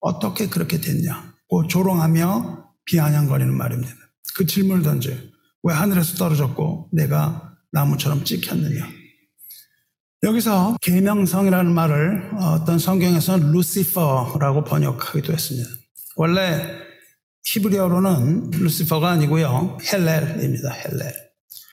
A: 어떻게 그렇게 됐냐고 조롱하며 비아냥거리는 말입니다. 그 질문을 던져요. 왜 하늘에서 떨어졌고 내가 나무처럼 찍혔느냐. 여기서 계명성이라는 말을 어떤 성경에서는 루시퍼라고 번역하기도 했습니다. 원래 히브리어로는 루시퍼가 아니고요. 헬렐입니다. 헬렐.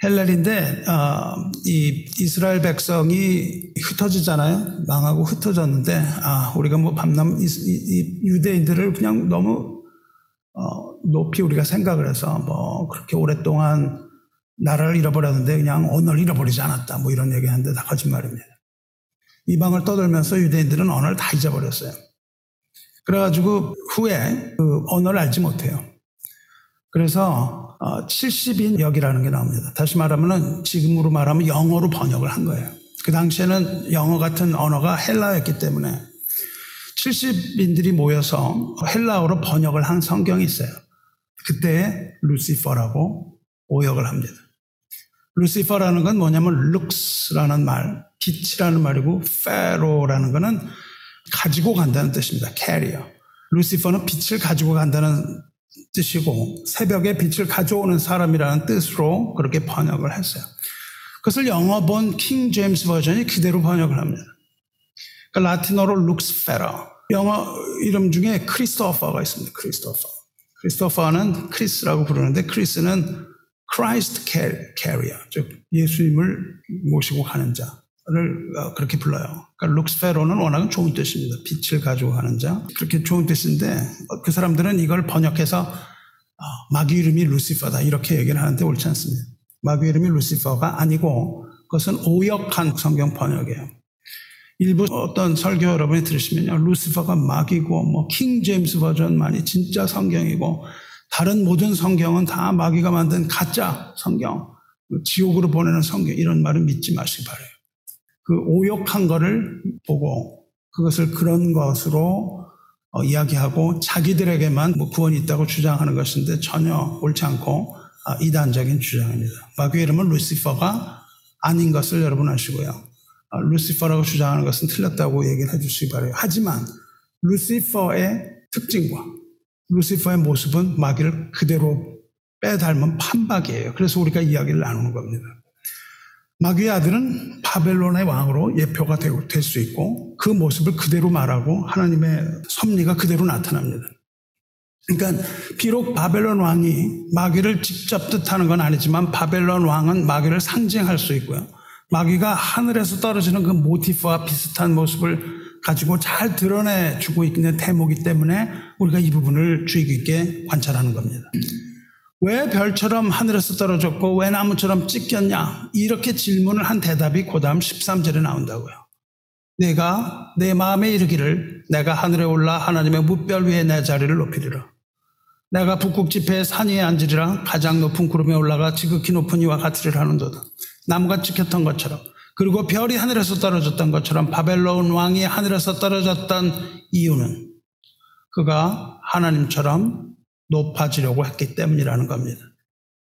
A: 헬렐인데 어, 이 이스라엘 백성이 흩어지잖아요. 망하고 흩어졌는데 아 우리가 뭐 밤남 이, 이, 유대인들을 그냥 너무 어, 높이 우리가 생각을 해서 뭐 그렇게 오랫동안 나라를 잃어버렸는데 그냥 언어를 잃어버리지 않았다. 뭐 이런 얘기 하는데 다 거짓말입니다. 이방을 떠돌면서 유대인들은 언어를 다 잊어버렸어요. 그래가지고 후에 그 언어를 알지 못해요. 그래서 70인 어, 역이라는 게 나옵니다. 다시 말하면 지금으로 말하면 영어로 번역을 한 거예요. 그 당시에는 영어 같은 언어가 헬라였기 때문에 70인들이 모여서 헬라어로 번역을 한 성경이 있어요. 그때 루시퍼라고 오역을 합니다. 루시퍼라는 건 뭐냐면 룩스라는 말, 빛이라는 말이고 페로라는 거는 가지고 간다는 뜻입니다. 캐리어. 루시퍼는 빛을 가지고 간다는 뜻이고 새벽에 빛을 가져오는 사람이라는 뜻으로 그렇게 번역을 했어요. 그것을 영어 본 King James Version이 그대로 번역을 합니다. 그러니까 라틴어로 룩스페러. 영어 이름 중에 크리스토퍼가 있습니다. 크리스토퍼. 크리스토퍼는 크리스라고 부르는데 크리스는 Christ carrier, 즉 예수님을 모시고 가는 자를 어, 그렇게 불러요. 그러니까 룩스페로는 워낙 좋은 뜻입니다. 빛을 가지고 가는 자. 그렇게 좋은 뜻인데 그 사람들은 이걸 번역해서 어, 마귀 이름이 루시퍼다 이렇게 얘기를 하는데 옳지 않습니다. 마귀 이름이 루시퍼가 아니고 그것은 오역한 성경 번역이에요. 일부 어떤 설교 여러분이 들으시면요. 루시퍼가 마귀고 뭐 King James Version만이 진짜 성경이고 다른 모든 성경은 다 마귀가 만든 가짜 성경, 지옥으로 보내는 성경 이런 말은 믿지 마시기 바래요. 그 오역한 거를 보고 그것을 그런 것으로 어, 이야기하고 자기들에게만 뭐 구원이 있다고 주장하는 것인데 전혀 옳지 않고 아, 이단적인 주장입니다. 마귀의 이름은 루시퍼가 아닌 것을 여러분 아시고요. 아, 루시퍼라고 주장하는 것은 틀렸다고 얘기를 해주시기 바래요. 하지만 루시퍼의 특징과 루시퍼의 모습은 마귀를 그대로 빼닮은 판박이에요. 그래서 우리가 이야기를 나누는 겁니다. 마귀의 아들은 바벨론의 왕으로 예표가 될 수 있고 그 모습을 그대로 말하고 하나님의 섭리가 그대로 나타납니다. 그러니까 비록 바벨론 왕이 마귀를 직접 뜻하는 건 아니지만 바벨론 왕은 마귀를 상징할 수 있고요. 마귀가 하늘에서 떨어지는 그 모티프와 비슷한 모습을 가지고 잘 드러내주고 있는 대목이기 때문에 우리가 이 부분을 주의 깊게 관찰하는 겁니다. 왜 별처럼 하늘에서 떨어졌고 왜 나무처럼 찢겼냐? 이렇게 질문을 한 대답이 그 다음 13절에 나온다고요. 내가 내 마음에 이르기를 내가 하늘에 올라 하나님의 무별 위에 내 자리를 높이리라. 내가 북극 지폐에 산 위에 앉으리라 가장 높은 구름에 올라가 지극히 높은 이와 같으리라 하는도다. 나무가 찍혔던 것처럼 그리고 별이 하늘에서 떨어졌던 것처럼 바벨론 왕이 하늘에서 떨어졌던 이유는 그가 하나님처럼 높아지려고 했기 때문이라는 겁니다.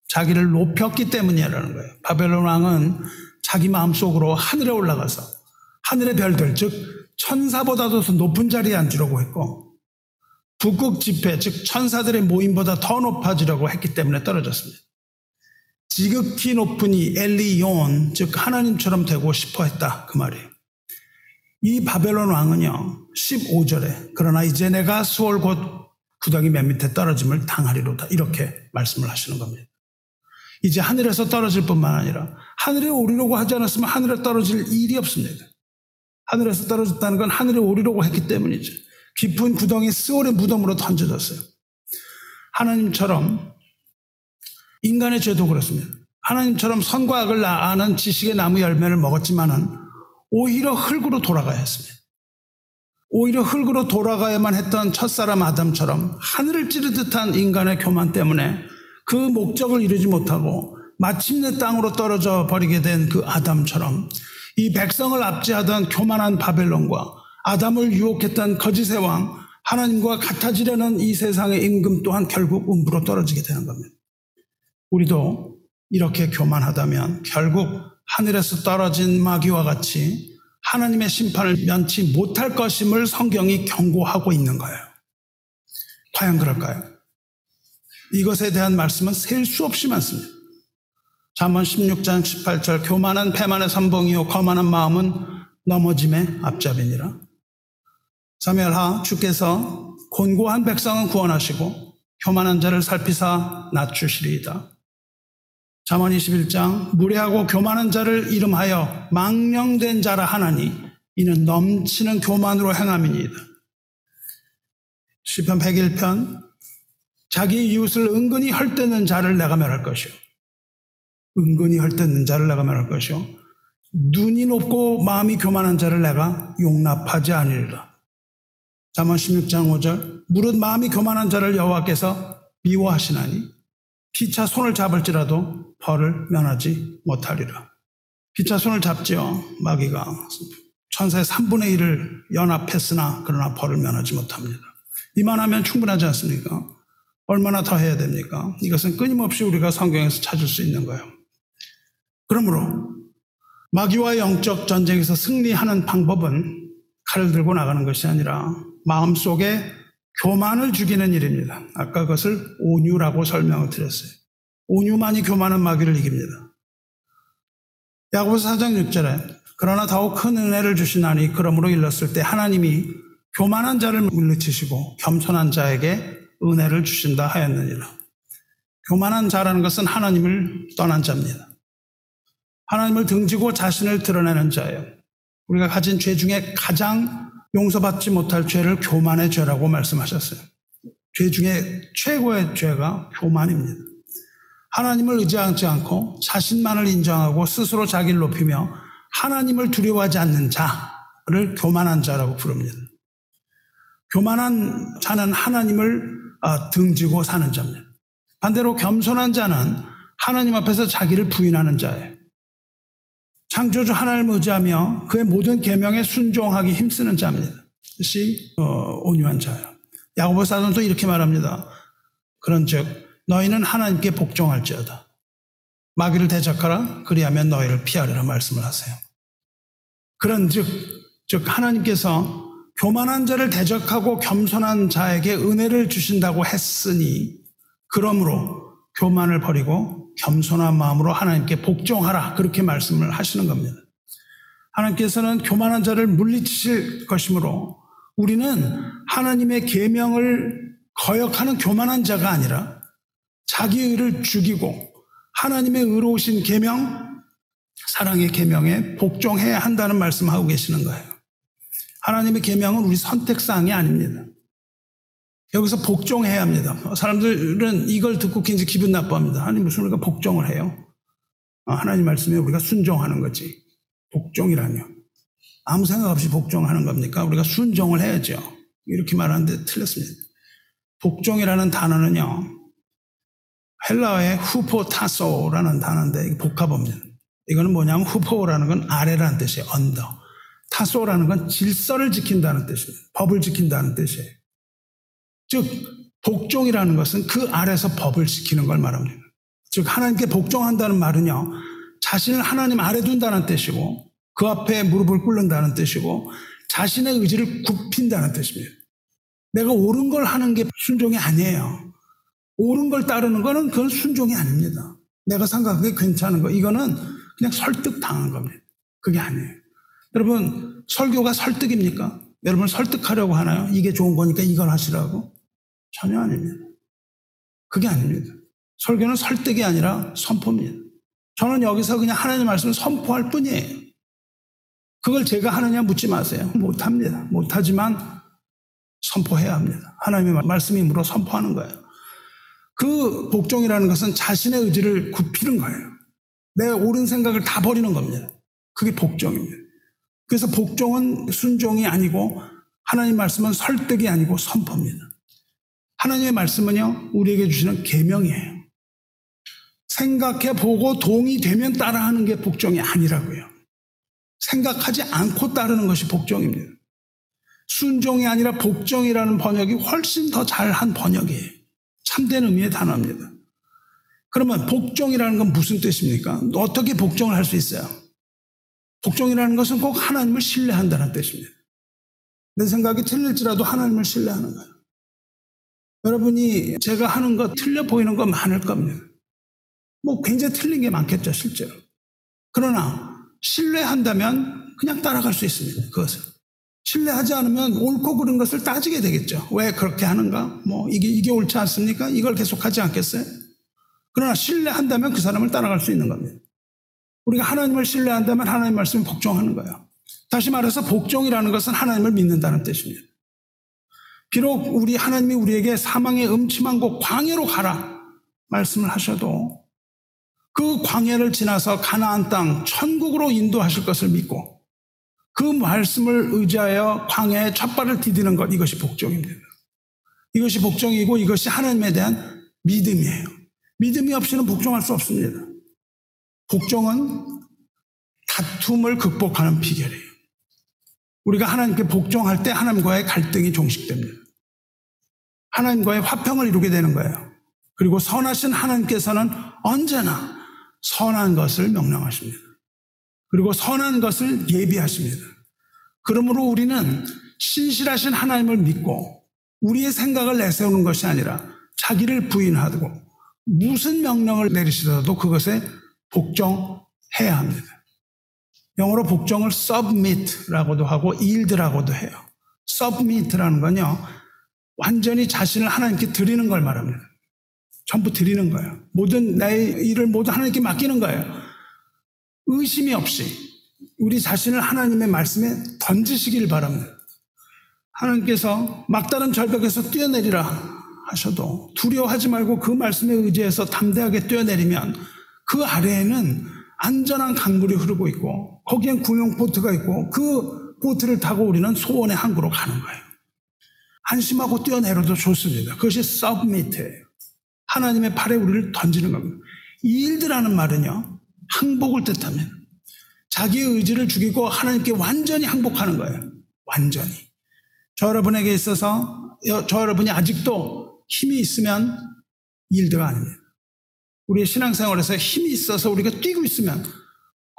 A: 자기를 높였기 때문이라는 거예요. 바벨론 왕은 자기 마음속으로 하늘에 올라가서 하늘의 별들, 즉 천사보다도 더 높은 자리에 앉으려고 했고 북극 집회, 즉 천사들의 모임보다 더 높아지려고 했기 때문에 떨어졌습니다. 지극히 높은 이 엘리온, 즉 하나님처럼 되고 싶어 했다. 그 말이에요. 이 바벨론 왕은요, 15절에, 그러나 이제 내가 수월 곧 구덩이 맨 밑에 떨어짐을 당하리로다. 이렇게 말씀을 하시는 겁니다. 이제 하늘에서 떨어질 뿐만 아니라 하늘에 오르려고 하지 않았으면 하늘에 떨어질 일이 없습니다. 하늘에서 떨어졌다는 건 하늘에 오르려고 했기 때문이죠. 깊은 구덩이 스월의 무덤으로 던져졌어요. 하나님처럼 인간의 죄도 그렇습니다. 하나님처럼 선과 악을 아는 지식의 나무 열매를 먹었지만은 오히려 흙으로 돌아가야 했습니다. 오히려 흙으로 돌아가야만 했던 첫사람 아담처럼 하늘을 찌르 듯한 인간의 교만 때문에 그 목적을 이루지 못하고 마침내 땅으로 떨어져 버리게 된 그 아담처럼 이 백성을 압제하던 교만한 바벨론과 아담을 유혹했던 거짓의 왕, 하나님과 같아지려는 이 세상의 임금 또한 결국 음부로 떨어지게 되는 겁니다. 우리도 이렇게 교만하다면 결국 하늘에서 떨어진 마귀와 같이 하나님의 심판을 면치 못할 것임을 성경이 경고하고 있는 거예요. 과연 그럴까요? 이것에 대한 말씀은 셀 수 없이 많습니다. 잠언 16장 18절 교만한 패만의 선봉이요 거만한 마음은 넘어짐의 앞잡이니라. 사멸하 주께서 곤고한 백성은 구원하시고 교만한 자를 살피사 낮추시리이다. 잠언 21장 무례하고 교만한 자를 이름하여 망령된 자라 하나니 이는 넘치는 교만으로 행함이니이다. 시편 101편 자기 이웃을 은근히 헐뜯는 자를 내가 멸할 것이요. 은근히 헐뜯는 자를 내가 멸할 것이요. 눈이 높고 마음이 교만한 자를 내가 용납하지 아니리라. 잠언 16장 5절 무릇 마음이 교만한 자를 여호와께서 미워하시나니 피차 손을 잡을지라도 벌을 면하지 못하리라. 피차 손을 잡지요. 마귀가 천사의 3분의 1을 연합했으나 그러나 벌을 면하지 못합니다. 이만하면 충분하지 않습니까? 얼마나 더 해야 됩니까? 이것은 끊임없이 우리가 성경에서 찾을 수 있는 거예요. 그러므로 마귀와 영적 전쟁에서 승리하는 방법은 칼을 들고 나가는 것이 아니라 마음속에 교만을 죽이는 일입니다. 아까 그것을 온유라고 설명을 드렸어요. 온유만이 교만한 마귀를 이깁니다. 야고보서 4장 6절에 그러나 더욱 큰 은혜를 주시나니 그러므로 일렀을 때 하나님이 교만한 자를 물리치시고 겸손한 자에게 은혜를 주신다 하였느니라. 교만한 자라는 것은 하나님을 떠난 자입니다. 하나님을 등지고 자신을 드러내는 자예요. 우리가 가진 죄 중에 가장 용서받지 못할 죄를 교만의 죄라고 말씀하셨어요. 죄 중에 최고의 죄가 교만입니다. 하나님을 의지하지 않고 자신만을 인정하고 스스로 자기를 높이며 하나님을 두려워하지 않는 자를 교만한 자라고 부릅니다. 교만한 자는 하나님을 아, 등지고 사는 자입니다. 반대로 겸손한 자는 하나님 앞에서 자기를 부인하는 자예요. 창조주 하나님을 의지하며 그의 모든 계명에 순종하기 힘쓰는 자입니다. 이것이 어, 온유한 자예요. 야고보 사도는 또 이렇게 말합니다. 그런즉 너희는 하나님께 복종할지어다. 마귀를 대적하라 그리하면 너희를 피하리라 말씀을 하세요. 그런 즉 즉 하나님께서 교만한 자를 대적하고 겸손한 자에게 은혜를 주신다고 했으니 그러므로 교만을 버리고 겸손한 마음으로 하나님께 복종하라. 그렇게 말씀을 하시는 겁니다. 하나님께서는 교만한 자를 물리치실 것이므로 우리는 하나님의 계명을 거역하는 교만한 자가 아니라 자기 의를 죽이고 하나님의 의로우신 계명, 사랑의 계명에 복종해야 한다는 말씀하고 계시는 거예요. 하나님의 계명은 우리 선택사항이 아닙니다. 여기서 복종해야 합니다. 사람들은 이걸 듣고 굉장히 기분 나빠합니다. 아니 무슨 우리가 복종을 해요? 아, 하나님 말씀에 우리가 순종하는 거지. 복종이라뇨. 아무 생각 없이 복종하는 겁니까? 우리가 순종을 해야죠. 이렇게 말하는데 틀렸습니다. 복종이라는 단어는요, 헬라어의 후포타소라는 단어인데 복합어입니다. 이거는 뭐냐면 후포라는 건 아래라는 뜻이에요. 언더. 타소라는 건 질서를 지킨다는 뜻입니다. 법을 지킨다는 뜻이에요. 즉 복종이라는 것은 그 아래서 법을 지키는 걸 말합니다. 즉 하나님께 복종한다는 말은요. 자신을 하나님 아래 둔다는 뜻이고 그 앞에 무릎을 꿇는다는 뜻이고 자신의 의지를 굽힌다는 뜻입니다. 내가 옳은 걸 하는 게 순종이 아니에요. 옳은 걸 따르는 거는 그건 순종이 아닙니다. 내가 생각하기에 괜찮은 거 이거는 그냥 설득 당한 겁니다. 그게 아니에요. 여러분 설교가 설득입니까? 여러분 설득하려고 하나요? 이게 좋은 거니까 이걸 하시라고? 전혀 아닙니다. 그게 아닙니다. 설교는 설득이 아니라 선포입니다. 저는 여기서 그냥 하나님 말씀을 선포할 뿐이에요. 그걸 제가 하느냐 묻지 마세요. 못합니다. 못하지만 선포해야 합니다. 하나님의 말씀이므로 선포하는 거예요. 그 복종이라는 것은 자신의 의지를 굽히는 거예요. 내 옳은 생각을 다 버리는 겁니다. 그게 복종입니다. 그래서 복종은 순종이 아니고 하나님 말씀은 설득이 아니고 선포입니다. 하나님의 말씀은요 우리에게 주시는 계명이에요. 생각해 보고 동의되면 따라하는 게 복종이 아니라고요. 생각하지 않고 따르는 것이 복종입니다. 순종이 아니라 복종이라는 번역이 훨씬 더 잘한 번역이에요. 참된 의미의 단어입니다. 그러면 복종이라는 건 무슨 뜻입니까? 어떻게 복종을 할 수 있어요? 복종이라는 것은 꼭 하나님을 신뢰한다는 뜻입니다. 내 생각이 틀릴지라도 하나님을 신뢰하는 거예요. 여러분이 제가 하는 거 틀려 보이는 거 많을 겁니다. 뭐 굉장히 틀린 게 많겠죠, 실제로. 그러나 신뢰한다면 그냥 따라갈 수 있습니다. 그것을. 신뢰하지 않으면 옳고 그른 것을 따지게 되겠죠. 왜 그렇게 하는가? 뭐 이게 이게 옳지 않습니까? 이걸 계속하지 않겠어요? 그러나 신뢰한다면 그 사람을 따라갈 수 있는 겁니다. 우리가 하나님을 신뢰한다면 하나님 말씀에 복종하는 거예요. 다시 말해서 복종이라는 것은 하나님을 믿는다는 뜻입니다. 비록 우리 하나님이 우리에게 사망의 음침한 곳 광야로 가라 말씀을 하셔도 그 광야를 지나서 가나안 땅 천국으로 인도하실 것을 믿고 그 말씀을 의지하여 광야에 첫발을 디디는 것 이것이 복종입니다. 이것이 복종이고 이것이 하나님에 대한 믿음이에요. 믿음이 없이는 복종할 수 없습니다. 복종은 다툼을 극복하는 비결이에요. 우리가 하나님께 복종할 때 하나님과의 갈등이 종식됩니다. 하나님과의 화평을 이루게 되는 거예요. 그리고 선하신 하나님께서는 언제나 선한 것을 명령하십니다. 그리고 선한 것을 예비하십니다. 그러므로 우리는 신실하신 하나님을 믿고 우리의 생각을 내세우는 것이 아니라 자기를 부인하고 무슨 명령을 내리시더라도 그것에 복종해야 합니다. 영어로 복종을 submit라고도 하고 yield라고도 해요. submit라는 건요, 완전히 자신을 하나님께 드리는 걸 말합니다. 전부 드리는 거예요. 모든 나의 일을 모두 하나님께 맡기는 거예요. 의심이 없이 우리 자신을 하나님의 말씀에 던지시길 바랍니다. 하나님께서 막다른 절벽에서 뛰어내리라 하셔도 두려워하지 말고 그 말씀에 의지해서 담대하게 뛰어내리면 그 아래에는 안전한 강물이 흐르고 있고 거기엔 구명 보트가 있고 그 보트를 타고 우리는 소원의 항구로 가는 거예요. 안심하고 뛰어내려도 좋습니다. 그것이 서브미트예요. 하나님의 팔에 우리를 던지는 겁니다. 이 일드라는 말은요. 항복을 뜻하면 자기의 의지를 죽이고 하나님께 완전히 항복하는 거예요. 완전히. 저 여러분에게 있어서 저 여러분이 아직도 힘이 있으면 일드가 아닙니다. 우리의 신앙생활에서 힘이 있어서 우리가 뛰고 있으면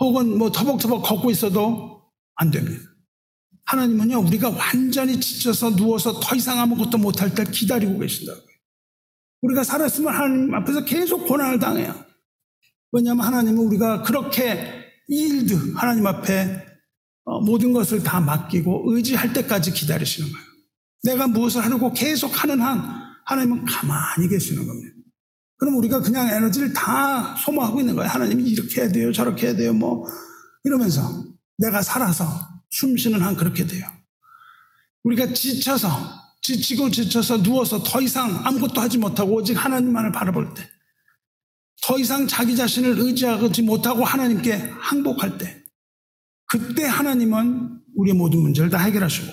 A: 혹은 뭐 터벅터벅 걷고 있어도 안 됩니다. 하나님은요, 우리가 완전히 지쳐서 누워서 더 이상 아무것도 못할 때 기다리고 계신다고요. 우리가 살았으면 하나님 앞에서 계속 고난을 당해요. 왜냐하면 하나님은 우리가 그렇게 일드 하나님 앞에 어, 모든 것을 다 맡기고 의지할 때까지 기다리시는 거예요. 내가 무엇을 하려고 계속 하는 한 하나님은 가만히 계시는 겁니다. 그럼 우리가 그냥 에너지를 다 소모하고 있는 거예요. 하나님이 이렇게 해야 돼요, 저렇게 해야 돼요, 뭐 이러면서 내가 살아서 숨 쉬는 한 그렇게 돼요. 우리가 지쳐서 지치고 지쳐서 누워서 더 이상 아무것도 하지 못하고 오직 하나님만을 바라볼 때, 더 이상 자기 자신을 의지하지 못하고 하나님께 항복할 때, 그때 하나님은 우리의 모든 문제를 다 해결하시고,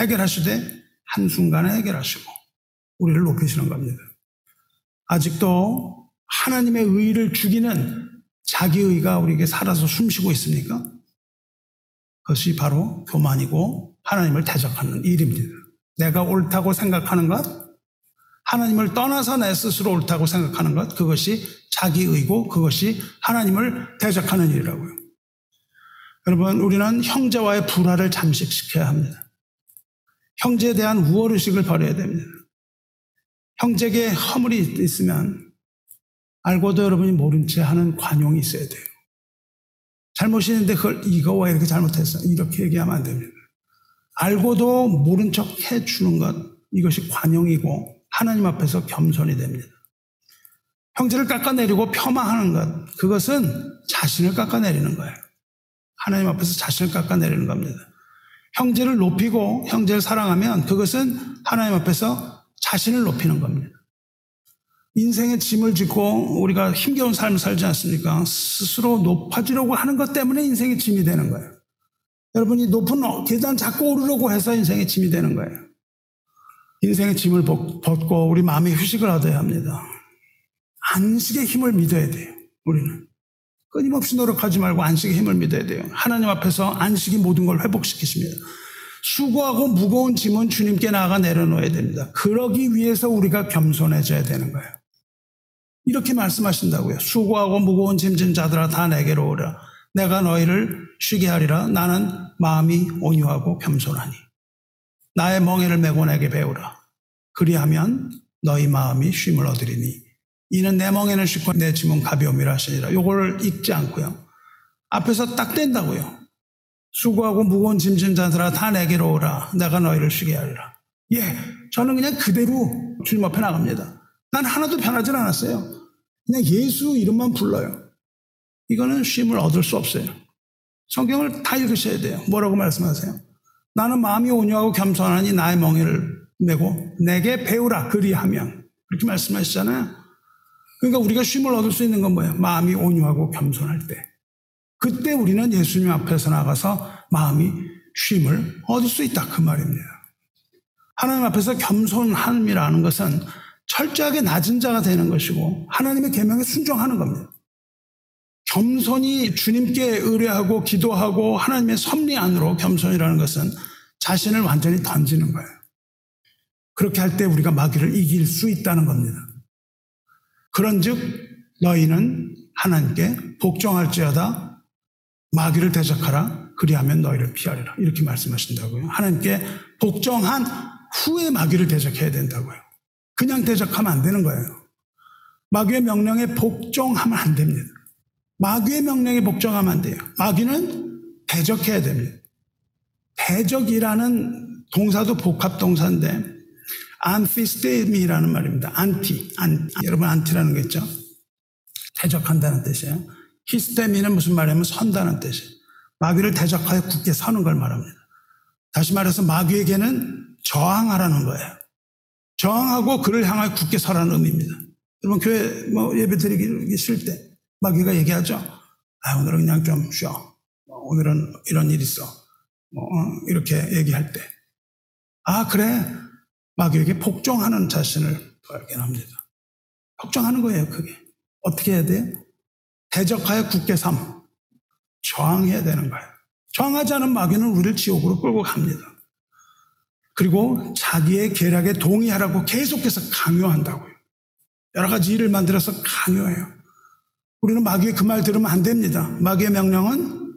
A: 해결하시되 한순간에 해결하시고, 우리를 높이시는 겁니다. 아직도 하나님의 의를 죽이는 자기의가 우리에게 살아서 숨쉬고 있습니까? 그것이 바로 교만이고 하나님을 대적하는 일입니다. 내가 옳다고 생각하는 것, 하나님을 떠나서 내 스스로 옳다고 생각하는 것, 그것이 자기의고 그것이 하나님을 대적하는 일이라고요. 여러분, 우리는 형제와의 불화를 잠식시켜야 합니다. 형제에 대한 우월의식을 버려야 됩니다. 형제에게 허물이 있으면 알고도 여러분이 모른 채 하는 관용이 있어야 돼요. 잘못이 있는데 그걸 이거 왜 이렇게 잘못했어? 이렇게 얘기하면 안 됩니다. 알고도 모른 척 해주는 것, 이것이 관용이고 하나님 앞에서 겸손이 됩니다. 형제를 깎아내리고 폄하하는 것, 그것은 자신을 깎아내리는 거예요. 하나님 앞에서 자신을 깎아내리는 겁니다. 형제를 높이고 형제를 사랑하면 그것은 하나님 앞에서 자신을 높이는 겁니다. 인생의 짐을 짓고 우리가 힘겨운 삶을 살지 않습니까? 스스로 높아지려고 하는 것 때문에 인생의 짐이 되는 거예요. 여러분이 높은 계단 자꾸 오르려고 해서 인생의 짐이 되는 거예요. 인생의 짐을 벗고 우리 마음의 휴식을 얻어야 합니다. 안식의 힘을 믿어야 돼요. 우리는. 끊임없이 노력하지 말고 안식의 힘을 믿어야 돼요. 하나님 앞에서 안식이 모든 걸 회복시키십니다. 수고하고 무거운 짐은 주님께 나아가 내려놓아야 됩니다. 그러기 위해서 우리가 겸손해져야 되는 거예요. 이렇게 말씀하신다고요. 수고하고 무거운 짐진 자들아 다 내게로 오라. 내가 너희를 쉬게 하리라. 나는 마음이 온유하고 겸손하니. 나의 멍에를 메고 내게 배우라. 그리하면 너희 마음이 쉼을 얻으리니. 이는 내 멍에는 쉽고 내 짐은 가벼움이라 하시니라. 요걸 읽지 않고요. 앞에서 딱 뗀다고요. 수고하고 무거운 짐진 자들아 다 내게로 오라. 내가 너희를 쉬게 하리라. 예, 저는 그냥 그대로 주님 앞에 나갑니다. 난 하나도 변하지 않았어요. 그냥 예수 이름만 불러요. 이거는 쉼을 얻을 수 없어요. 성경을 다 읽으셔야 돼요. 뭐라고 말씀하세요? 나는 마음이 온유하고 겸손하니 나의 멍에를 메고 내게 배우라 그리하면 그렇게 말씀하시잖아요. 그러니까 우리가 쉼을 얻을 수 있는 건 뭐예요? 마음이 온유하고 겸손할 때. 그때 우리는 예수님 앞에서 나가서 마음이 쉼을 얻을 수 있다 그 말입니다. 하나님 앞에서 겸손함이라는 것은 철저하게 낮은 자가 되는 것이고 하나님의 계명에 순종하는 겁니다. 겸손히 주님께 의뢰하고 기도하고 하나님의 섭리 안으로 겸손이라는 것은 자신을 완전히 던지는 거예요. 그렇게 할 때 우리가 마귀를 이길 수 있다는 겁니다. 그런즉 너희는 하나님께 복종할지어다 마귀를 대적하라 그리하면 너희를 피하리라 이렇게 말씀하신다고요. 하나님께 복종한 후에 마귀를 대적해야 된다고요. 그냥 대적하면 안 되는 거예요. 마귀의 명령에 복종하면 안 됩니다. 마귀의 명령에 복종하면 안 돼요. 마귀는 대적해야 됩니다. 대적이라는 동사도 복합 동사인데 안티스테미라는 말입니다. 안티, 안, 여러분 안티라는 거 있죠? 대적한다는 뜻이에요. 히스테미는 무슨 말이냐면 선다는 뜻이에요. 마귀를 대적하여 굳게 서는 걸 말합니다. 다시 말해서 마귀에게는 저항하라는 거예요. 저항하고 그를 향하여 굳게 서라는 의미입니다. 여러분 교회 뭐 예배 드리기 싫을 때 마귀가 얘기하죠. 아 오늘은 그냥 좀 쉬어. 뭐, 오늘은 이런 일 있어. 뭐 어, 이렇게 얘기할 때. 아 그래 마귀에게 복종하는 자신을 발견합니다. 복종하는 거예요 그게. 어떻게 해야 돼요? 대적하여 굳게 삼. 저항해야 되는 거예요. 저항하지 않은 마귀는 우리를 지옥으로 끌고 갑니다. 그리고 자기의 계략에 동의하라고 계속해서 강요한다고요. 여러 가지 일을 만들어서 강요해요. 우리는 마귀의 그 말 들으면 안 됩니다. 마귀의 명령은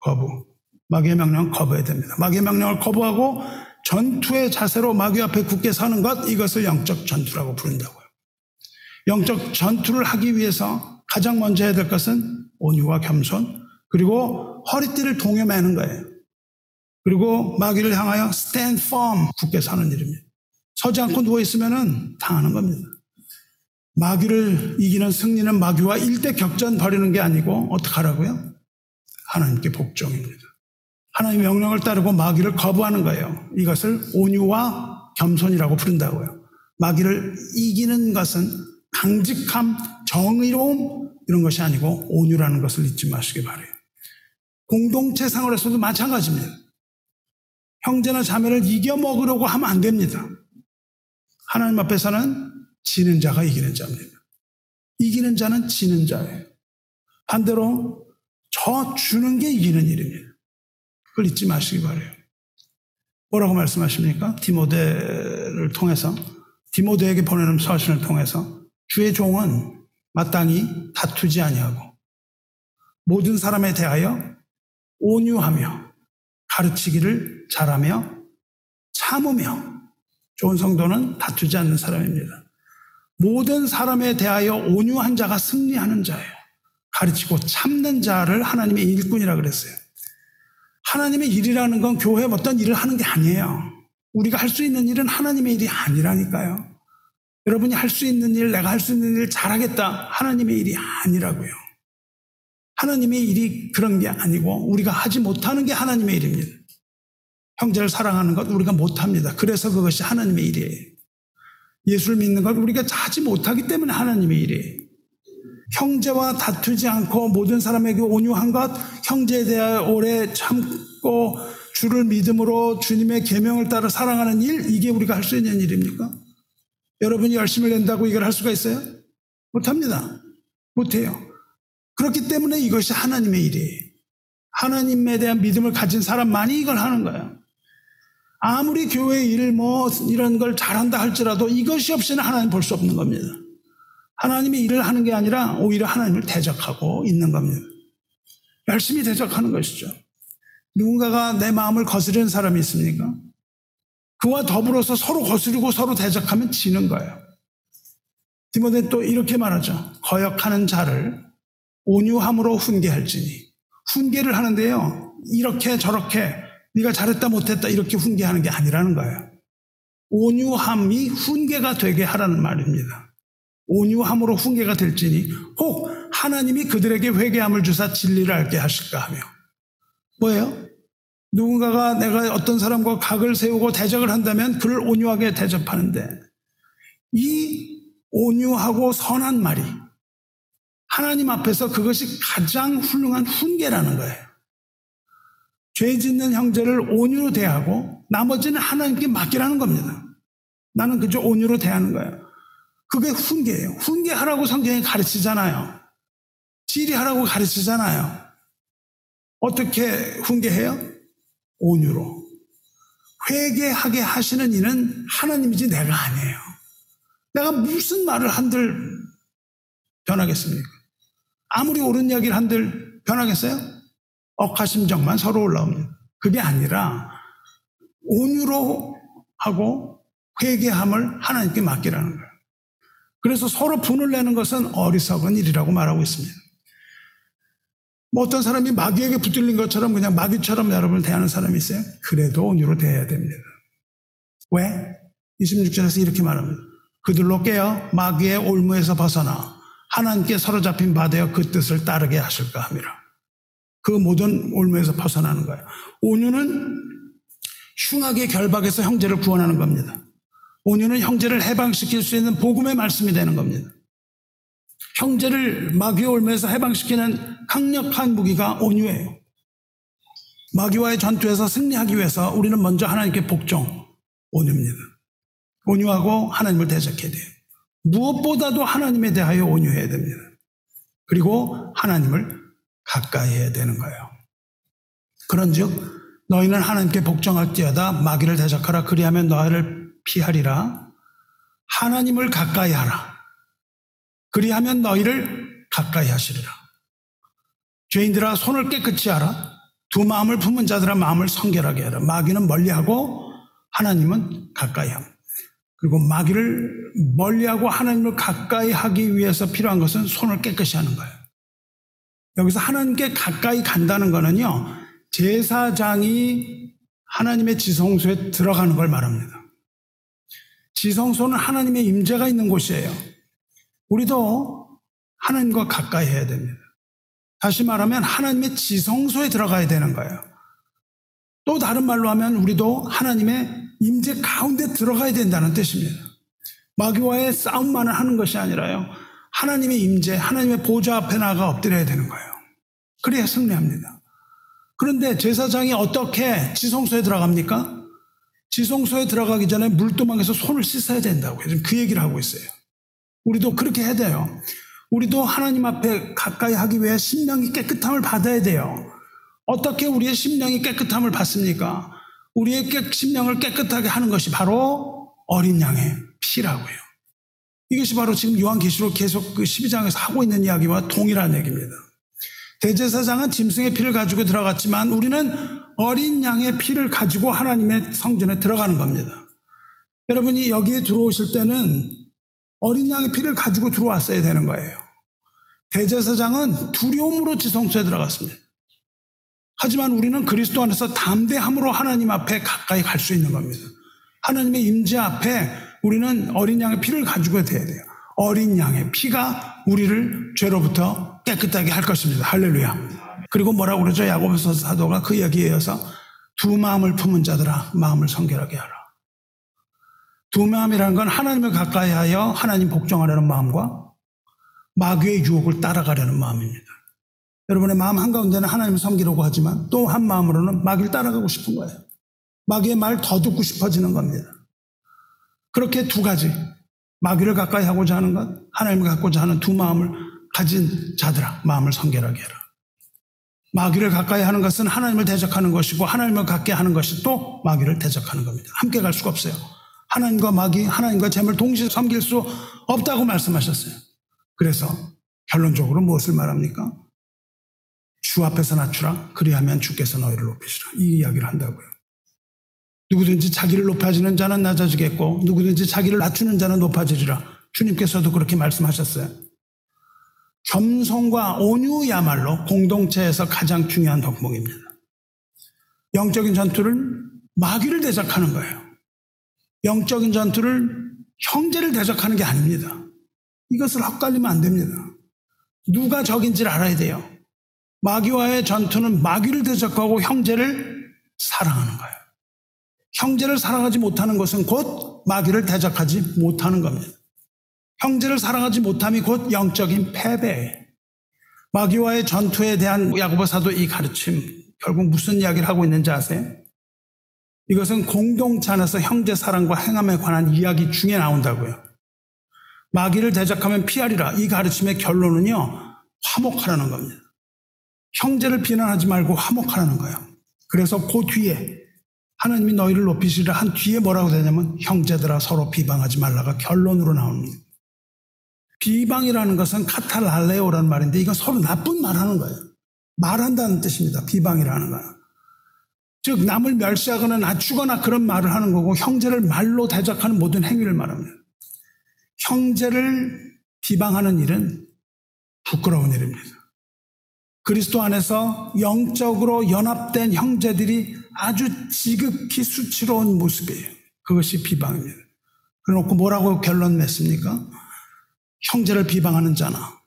A: 거부. 마귀의 명령은 거부해야 됩니다. 마귀의 명령을 거부하고 전투의 자세로 마귀 앞에 굳게 서는 것, 이것을 영적 전투라고 부른다고요. 영적 전투를 하기 위해서 가장 먼저 해야 될 것은 온유와 겸손, 그리고 허리띠를 동여매는 거예요. 그리고 마귀를 향하여 stand firm, 굳게 사는 일입니다. 서지 않고 누워있으면 당하는 겁니다. 마귀를 이기는 승리는 마귀와 일대 격전 벌이는 게 아니고 어떻게 하라고요? 하나님께 복종입니다. 하나님 명령을 따르고 마귀를 거부하는 거예요. 이것을 온유와 겸손이라고 부른다고요. 마귀를 이기는 것은 강직함, 정의로움 이런 것이 아니고 온유라는 것을 잊지 마시기 바래요. 공동체 생활에서도 마찬가지입니다. 형제나 자매를 이겨 먹으려고 하면 안 됩니다. 하나님 앞에서는 지는 자가 이기는 자입니다. 이기는 자는 지는 자예요. 반대로 저 주는 게 이기는 일입니다. 그걸 잊지 마시기 바래요. 뭐라고 말씀하십니까? 디모데를 통해서 디모데에게 보내는 서신을 통해서 주의 종은 마땅히 다투지 아니하고 모든 사람에 대하여 온유하며 가르치기를 잘하며 참으며 좋은 성도는 다투지 않는 사람입니다. 모든 사람에 대하여 온유한 자가 승리하는 자예요. 가르치고 참는 자를 하나님의 일꾼이라 그랬어요. 하나님의 일이라는 건 교회 어떤 일을 하는 게 아니에요. 우리가 할 수 있는 일은 하나님의 일이 아니라니까요. 여러분이 할 수 있는 일, 내가 할 수 있는 일 잘하겠다. 하나님의 일이 아니라고요. 하나님의 일이 그런 게 아니고 우리가 하지 못하는 게 하나님의 일입니다. 형제를 사랑하는 것 우리가 못합니다. 그래서 그것이 하나님의 일이에요. 예수를 믿는 것 우리가 하지 못하기 때문에 하나님의 일이에요. 형제와 다투지 않고 모든 사람에게 온유한 것, 형제에 대하여 오래 참고 주를 믿음으로 주님의 계명을 따라 사랑하는 일, 이게 우리가 할 수 있는 일입니까? 여러분이 열심을 낸다고 이걸 할 수가 있어요? 못합니다. 못해요. 그렇기 때문에 이것이 하나님의 일이에요. 하나님에 대한 믿음을 가진 사람만이 이걸 하는 거예요. 아무리 교회 일, 뭐, 이런 걸 잘한다 할지라도 이것이 없이는 하나님 볼 수 없는 겁니다. 하나님의 일을 하는 게 아니라 오히려 하나님을 대적하고 있는 겁니다. 열심히 대적하는 것이죠. 누군가가 내 마음을 거스르는 사람이 있습니까? 그와 더불어서 서로 거스르고 서로 대적하면 지는 거예요. 디모데 또 이렇게 말하죠. 거역하는 자를 온유함으로 훈계할지니. 훈계를 하는데요. 이렇게 저렇게 네가 잘했다 못했다 이렇게 훈계하는 게 아니라는 거예요. 온유함이 훈계가 되게 하라는 말입니다. 온유함으로 훈계가 될지니 혹 하나님이 그들에게 회개함을 주사 진리를 알게 하실까 하며 뭐예요? 누군가가 내가 어떤 사람과 각을 세우고 대적을 한다면 그를 온유하게 대접하는데 이 온유하고 선한 말이 하나님 앞에서 그것이 가장 훌륭한 훈계라는 거예요. 죄 짓는 형제를 온유로 대하고 나머지는 하나님께 맡기라는 겁니다. 나는 그저 온유로 대하는 거예요. 그게 훈계예요. 훈계하라고 성경에 가르치잖아요. 지리하라고 가르치잖아요. 어떻게 훈계해요? 온유로. 회개하게 하시는 이는 하나님이지 내가 아니에요. 내가 무슨 말을 한들 변하겠습니까? 아무리 옳은 이야기를 한들 변하겠어요? 억하심정만 서로 올라옵니다. 그게 아니라 온유로 하고 회개함을 하나님께 맡기라는 거예요. 그래서 서로 분을 내는 것은 어리석은 일이라고 말하고 있습니다. 뭐 어떤 사람이 마귀에게 붙들린 것처럼 그냥 마귀처럼 여러분을 대하는 사람이 있어요? 그래도 온유로 대해야 됩니다. 왜? 26절에서 이렇게 말합니다. 그들로 깨어 마귀의 올무에서 벗어나 하나님께 사로잡힌 바 되어 그 뜻을 따르게 하실까 함이라. 그 모든 올무에서 벗어나는 거예요. 온유는 흉악의 결박에서 형제를 구원하는 겁니다. 온유는 형제를 해방시킬 수 있는 복음의 말씀이 되는 겁니다. 형제를 마귀의 올무에서 해방시키는 강력한 무기가 온유예요. 마귀와의 전투에서 승리하기 위해서 우리는 먼저 하나님께 복종, 온유입니다. 온유하고 하나님을 대적해야 돼요. 무엇보다도 하나님에 대하여 온유해야 됩니다. 그리고 하나님을 가까이 해야 되는 거예요. 그런즉 너희는 하나님께 복종할지어다 마귀를 대적하라. 그리하면 너희를 피하리라. 하나님을 가까이 하라. 그리하면 너희를 가까이 하시리라. 죄인들아 손을 깨끗이 하라. 두 마음을 품은 자들아 마음을 성결하게 하라. 마귀는 멀리하고 하나님은 가까이 함. 그리고 마귀를 멀리하고 하나님을 가까이 하기 위해서 필요한 것은 손을 깨끗이 하는 거예요. 여기서 하나님께 가까이 간다는 거는요, 제사장이 하나님의 지성소에 들어가는 걸 말합니다. 지성소는 하나님의 임재가 있는 곳이에요. 우리도 하나님과 가까이 해야 됩니다. 다시 말하면 하나님의 지성소에 들어가야 되는 거예요. 또 다른 말로 하면 우리도 하나님의 임재 가운데 들어가야 된다는 뜻입니다. 마귀와의 싸움만을 하는 것이 아니라요. 하나님의 임재, 하나님의 보좌 앞에 나가 엎드려야 되는 거예요. 그래야 승리합니다. 그런데 제사장이 어떻게 지성소에 들어갑니까? 지성소에 들어가기 전에 물두멍에서 손을 씻어야 된다고 지금 그 얘기를 하고 있어요. 우리도 그렇게 해야 돼요. 우리도 하나님 앞에 가까이 하기 위해 심령이 깨끗함을 받아야 돼요. 어떻게 우리의 심령이 깨끗함을 받습니까? 우리의 심령을 깨끗하게 하는 것이 바로 어린 양의 피라고요. 이것이 바로 지금 요한계시록 계속 그 12장에서 하고 있는 이야기와 동일한 얘기입니다. 대제사장은 짐승의 피를 가지고 들어갔지만 우리는 어린 양의 피를 가지고 하나님의 성전에 들어가는 겁니다. 여러분이 여기에 들어오실 때는 어린 양의 피를 가지고 들어왔어야 되는 거예요. 대제사장은 두려움으로 지성소에 들어갔습니다. 하지만 우리는 그리스도 안에서 담대함으로 하나님 앞에 가까이 갈 수 있는 겁니다. 하나님의 임재 앞에 우리는 어린 양의 피를 가지고 돼야 돼요. 어린 양의 피가 우리를 죄로부터 깨끗하게 할 것입니다. 할렐루야. 그리고 뭐라고 그러죠? 야고보서 사도가 그 얘기에 이어서 두 마음을 품은 자들아 마음을 성결하게 하라. 두 마음이라는 건 하나님을 가까이 하여 하나님 복종하려는 마음과 마귀의 유혹을 따라가려는 마음입니다. 여러분의 마음 한가운데는 하나님을 섬기려고 하지만 또 한 마음으로는 마귀를 따라가고 싶은 거예요. 마귀의 말 더 듣고 싶어지는 겁니다. 그렇게 두 가지. 마귀를 가까이 하고자 하는 것, 하나님을 갖고자 하는 두 마음을 가진 자들아, 마음을 성결하게 해라. 마귀를 가까이 하는 것은 하나님을 대적하는 것이고, 하나님을 갖게 하는 것이 또 마귀를 대적하는 겁니다. 함께 갈 수가 없어요. 하나님과 마귀, 하나님과 재물 동시에 섬길 수 없다고 말씀하셨어요. 그래서 결론적으로 무엇을 말합니까? 주 앞에서 낮추라. 그리하면 주께서 너희를 높이시라. 이 이야기를 한다고요. 누구든지 자기를 높아지는 자는 낮아지겠고 누구든지 자기를 낮추는 자는 높아지리라. 주님께서도 그렇게 말씀하셨어요. 겸손과 온유야말로 공동체에서 가장 중요한 덕목입니다. 영적인 전투를 마귀를 대적하는 거예요. 영적인 전투를 형제를 대적하는 게 아닙니다. 이것을 헛갈리면 안 됩니다. 누가 적인지를 알아야 돼요. 마귀와의 전투는 마귀를 대적하고 형제를 사랑하는 거예요. 형제를 사랑하지 못하는 것은 곧 마귀를 대적하지 못하는 겁니다. 형제를 사랑하지 못함이 곧 영적인 패배예요. 마귀와의 전투에 대한 야고보 사도 이 가르침 결국 무슨 이야기를 하고 있는지 아세요? 이것은 공동체 안에서 형제 사랑과 행함에 관한 이야기 중에 나온다고요. 마귀를 대적하면 피하리라. 이 가르침의 결론은요, 화목하라는 겁니다. 형제를 비난하지 말고 화목하라는 거예요. 그래서 그 뒤에 하나님이 너희를 높이시리라 한 뒤에 뭐라고 되냐면 형제들아 서로 비방하지 말라가 결론으로 나옵니다. 비방이라는 것은 카탈랄레오라는 말인데 이건 서로 나쁜 말 하는 거예요. 말한다는 뜻입니다. 비방이라는 거는. 즉 남을 멸시하거나 낮추거나 그런 말을 하는 거고 형제를 말로 대적하는 모든 행위를 말합니다. 형제를 비방하는 일은 부끄러운 일입니다. 그리스도 안에서 영적으로 연합된 형제들이 아주 지극히 수치로운 모습이에요. 그것이 비방입니다. 그래놓고 뭐라고 결론 냈습니까? 형제를 비방하는 자나,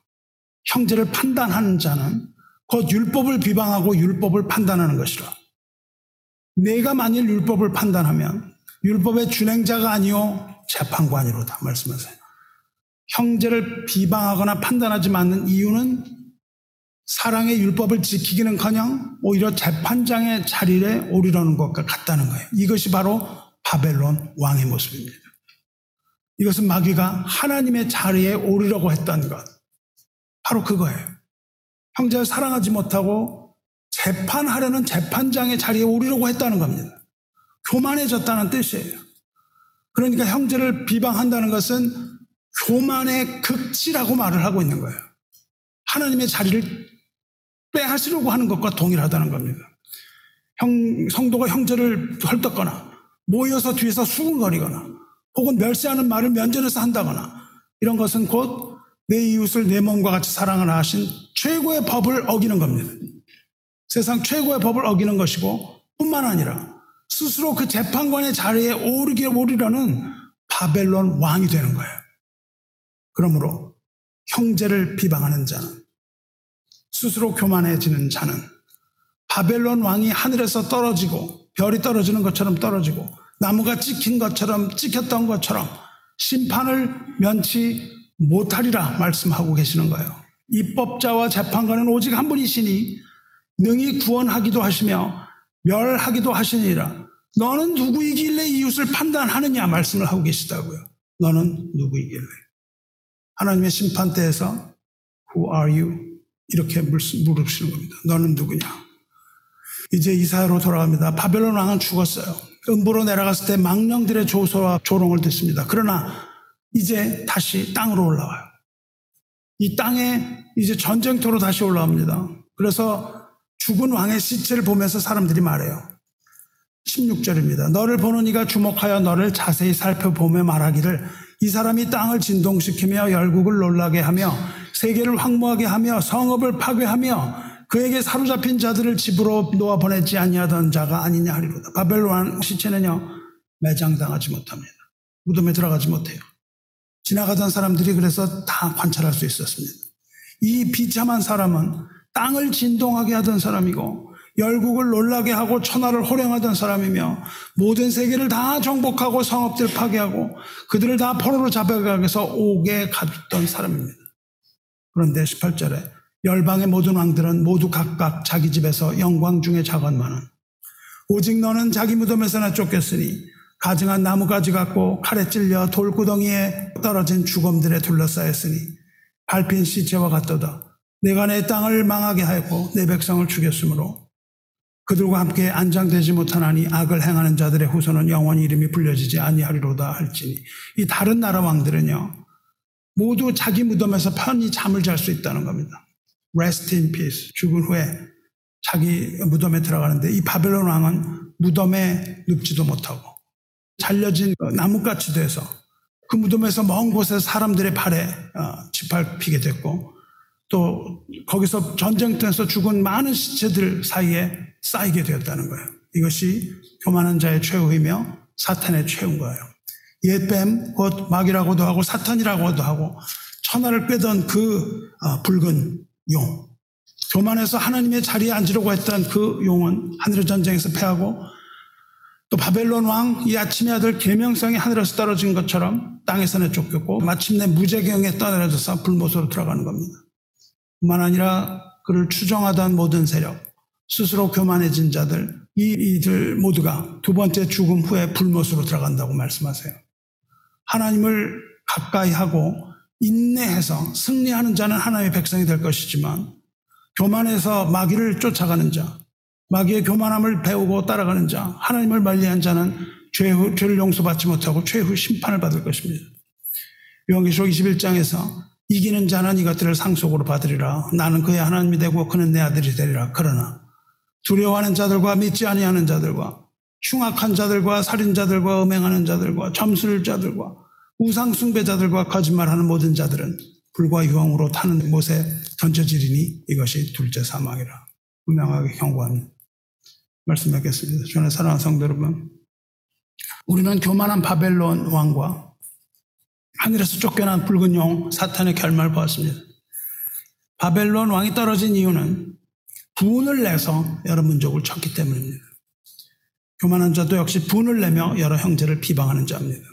A: 형제를 판단하는 자는 곧 율법을 비방하고 율법을 판단하는 것이라. 내가 만일 율법을 판단하면 율법의 준행자가 아니요 재판관이로다 말씀하세요. 형제를 비방하거나 판단하지 않는 이유는 사랑의 율법을 지키기는 커녕 오히려 재판장의 자리에 오르려는 것과 같다는 거예요. 이것이 바로 바벨론 왕의 모습입니다. 이것은 마귀가 하나님의 자리에 오르려고 했던 것. 바로 그거예요. 형제를 사랑하지 못하고 재판하려는 재판장의 자리에 오르려고 했다는 겁니다. 교만해졌다는 뜻이에요. 그러니까 형제를 비방한다는 것은 교만의 극치라고 말을 하고 있는 거예요. 하나님의 자리를 빼하시려고 하는 것과 동일하다는 겁니다. 형, 성도가 형제를 헐떡거나 모여서 뒤에서 수근거리거나 혹은 멸시하는 말을 면전에서 한다거나 이런 것은 곧 내 이웃을 내 몸과 같이 사랑을 하신 최고의 법을 어기는 겁니다. 세상 최고의 법을 어기는 것이고 뿐만 아니라 스스로 그 재판관의 자리에 오르게 오르려는 바벨론 왕이 되는 거예요. 그러므로 형제를 비방하는 자는 스스로 교만해지는 자는 바벨론 왕이 하늘에서 떨어지고 별이 떨어지는 것처럼 떨어지고 나무가 찍힌 것처럼 찍혔던 것처럼 심판을 면치 못하리라 말씀하고 계시는 거예요. 입법자와 재판관은 오직 한 분이시니 능히 구원하기도 하시며 멸하기도 하시니라. 너는 누구이길래 이웃을 판단하느냐 말씀을 하고 계시다고요. 너는 누구이길래. 하나님의 심판대에서 Who are you? 이렇게 물으시는 겁니다. 너는 누구냐? 이제 이사야로 돌아갑니다. 바벨론 왕은 죽었어요. 음부로 내려갔을 때 망령들의 조소와 조롱을 듣습니다. 그러나 이제 다시 땅으로 올라와요. 이 땅에 이제 전쟁터로 다시 올라옵니다. 그래서 죽은 왕의 시체를 보면서 사람들이 말해요. 16절입니다. 너를 보는 이가 주목하여 너를 자세히 살펴보며 말하기를 이 사람이 땅을 진동시키며 열국을 놀라게 하며 세계를 황무하게 하며 성읍을 파괴하며 그에게 사로잡힌 자들을 집으로 놓아 보내지 아니하던 자가 아니냐 하리로다. 바벨론 시체는요 매장당하지 못합니다. 무덤에 들어가지 못해요. 지나가던 사람들이 그래서 다 관찰할 수 있었습니다. 이 비참한 사람은 땅을 진동하게 하던 사람이고 열국을 놀라게 하고 천하를 호령하던 사람이며 모든 세계를 다 정복하고 성업들 파괴하고 그들을 다 포로로 잡아가기 위해서 옥에 가뒀던 사람입니다. 그런데 18절에 열방의 모든 왕들은 모두 각각 자기 집에서 영광 중에 작은만은 오직 너는 자기 무덤에서나 쫓겼으니 가증한 나무가지 같고 칼에 찔려 돌구덩이에 떨어진 죽음들에 둘러싸였으니 밟힌 시체와 같도다. 내가 내 땅을 망하게 하였고 내 백성을 죽였으므로 그들과 함께 안장되지 못하나니 악을 행하는 자들의 후손은 영원히 이름이 불려지지 아니하리로다 할지니 이 다른 나라 왕들은요 모두 자기 무덤에서 편히 잠을 잘 수 있다는 겁니다. Rest in peace 죽은 후에 자기 무덤에 들어가는데 이 바벨론 왕은 무덤에 눕지도 못하고 잘려진 나뭇가지 돼서 그 무덤에서 먼 곳에 사람들의 발에 어, 짓밟히게 됐고 또 거기서 전쟁터에서 죽은 많은 시체들 사이에 쌓이게 되었다는 거예요. 이것이 교만한 자의 최후이며 사탄의 최후인 거예요. 옛뱀, 곧 마귀라고도 하고 사탄이라고도 하고 천하를 꿰던 그 어, 붉은 용. 교만해서 하나님의 자리에 앉으려고 했던 그 용은 하늘의 전쟁에서 패하고 또 바벨론 왕 이 아침의 아들 계명성이 하늘에서 떨어진 것처럼 땅에서는 쫓겼고 마침내 무제경에 떠내려져서 불못으로 들어가는 겁니다. 뿐만 아니라 그를 추정하던 모든 세력, 스스로 교만해진 자들, 이 이들 모두가 두 번째 죽음 후에 불못으로 들어간다고 말씀하세요. 하나님을 가까이 하고 인내해서 승리하는 자는 하나님의 백성이 될 것이지만 교만해서 마귀를 쫓아가는 자, 마귀의 교만함을 배우고 따라가는 자, 하나님을 멀리한 자는 죄 죄를 용서받지 못하고 최후 심판을 받을 것입니다. 요한계시록 21장에서 이기는 자는 이것들을 상속으로 받으리라. 나는 그의 하나님이 되고 그는 내 아들이 되리라. 그러나 두려워하는 자들과 믿지 아니하는 자들과 흉악한 자들과 살인자들과 음행하는 자들과 점술자들과 우상숭배자들과 거짓말하는 모든 자들은 불과 유황으로 타는 못에 던져지리니 이것이 둘째 사망이라. 분명하게 경고합니다. 말씀하겠습니다. 주의 사랑하는 성도 여러분. 우리는 교만한 바벨론 왕과 하늘에서 쫓겨난 붉은 용 사탄의 결말을 보았습니다. 바벨론 왕이 떨어진 이유는 분을 내서 여러 민족을 쳤기 때문입니다. 교만한 자도 역시 분을 내며 여러 형제를 비방하는 자입니다.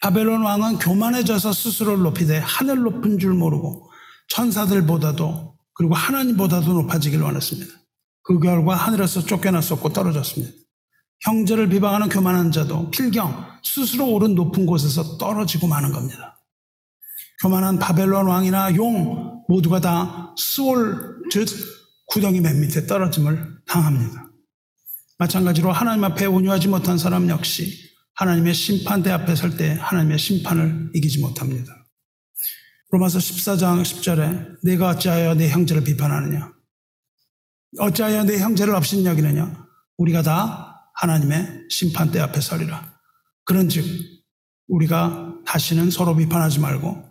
A: 바벨론 왕은 교만해져서 스스로를 높이되 하늘 높은 줄 모르고 천사들보다도 그리고 하나님보다도 높아지길 원했습니다. 그 결과 하늘에서 쫓겨났었고 떨어졌습니다. 형제를 비방하는 교만한 자도 필경 스스로 오른 높은 곳에서 떨어지고 마는 겁니다. 교만한 바벨론 왕이나 용 모두가 다 수월 즉 구덩이 맨 밑에 떨어짐을 당합니다. 마찬가지로 하나님 앞에 온유하지 못한 사람 역시 하나님의 심판대 앞에 설 때 하나님의 심판을 이기지 못합니다. 로마서 14장 10절에 내가 어찌하여 내 형제를 비판하느냐 어찌하여 내 형제를 업신여기느냐 우리가 다 하나님의 심판대 앞에 서리라. 그런즉 우리가 다시는 서로 비판하지 말고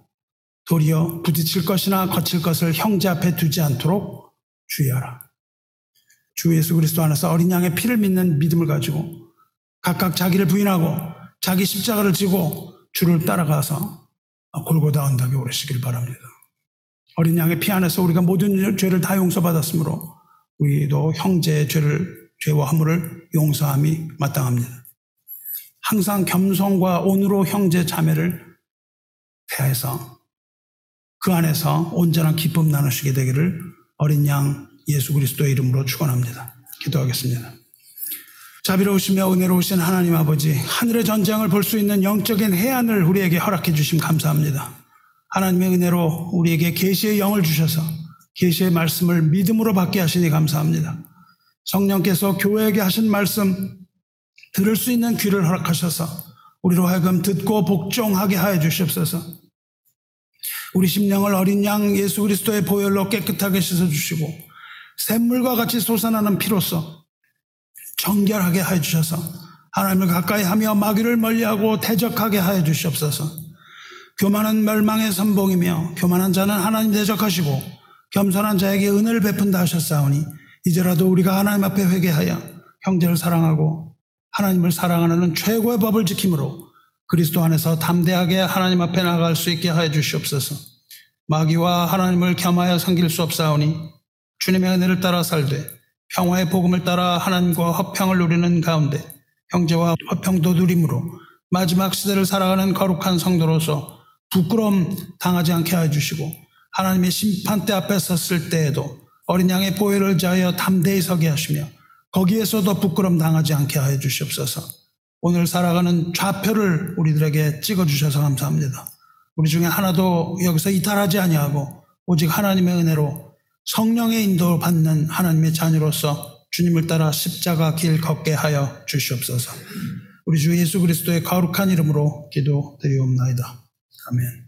A: 도리어 부딪힐 것이나 거칠 것을 형제 앞에 두지 않도록 주의하라. 주 예수 그리스도 안에서 어린 양의 피를 믿는 믿음을 가지고 각각 자기를 부인하고 자기 십자가를 지고 주를 따라가서 골고다 언덕에 오르시길 바랍니다. 어린 양의 피 안에서 우리가 모든 죄를 다 용서받았으므로 우리도 형제의 죄를 죄와 허물을 용서함이 마땅합니다. 항상 겸손과 온으로 형제 자매를 대해서 그 안에서 온전한 기쁨 나누시게 되기를 어린 양 예수 그리스도의 이름으로 축원합니다. 기도하겠습니다. 자비로우시며 은혜로우신 하나님 아버지, 하늘의 전쟁을 볼 수 있는 영적인 해안을 우리에게 허락해 주심 감사합니다. 하나님의 은혜로 우리에게 계시의 영을 주셔서 계시의 말씀을 믿음으로 받게 하시니 감사합니다. 성령께서 교회에게 하신 말씀 들을 수 있는 귀를 허락하셔서 우리로 하여금 듣고 복종하게 하여 주시옵소서. 우리 심령을 어린 양 예수 그리스도의 보혈로 깨끗하게 씻어 주시고 샘물과 같이 솟아나는 피로써 정결하게 하여 주셔서 하나님을 가까이 하며 마귀를 멀리하고 대적하게 하여 주시옵소서. 교만한 멸망의 선봉이며 교만한 자는 하나님 대적하시고 겸손한 자에게 은혜를 베푼다 하셨사오니 이제라도 우리가 하나님 앞에 회개하여 형제를 사랑하고 하나님을 사랑하는 최고의 법을 지킴으로 그리스도 안에서 담대하게 하나님 앞에 나갈 수 있게 하여 주시옵소서. 마귀와 하나님을 겸하여 섬길 수 없사오니 주님의 은혜를 따라 살되 평화의 복음을 따라 하나님과 화평을 누리는 가운데 형제와 화평도 누림으로 마지막 시대를 살아가는 거룩한 성도로서 부끄러움 당하지 않게 하여 주시고 하나님의 심판대 앞에 섰을 때에도 어린 양의 보혈을 자하여 담대히 서게 하시며 거기에서도 부끄럼 당하지 않게 하여 주시옵소서. 오늘 살아가는 좌표를 우리들에게 찍어 주셔서 감사합니다. 우리 중에 하나도 여기서 이탈하지 아니하고 오직 하나님의 은혜로 성령의 인도를 받는 하나님의 자녀로서 주님을 따라 십자가 길 걷게 하여 주시옵소서. 우리 주 예수 그리스도의 거룩한 이름으로 기도드리옵나이다. 아멘.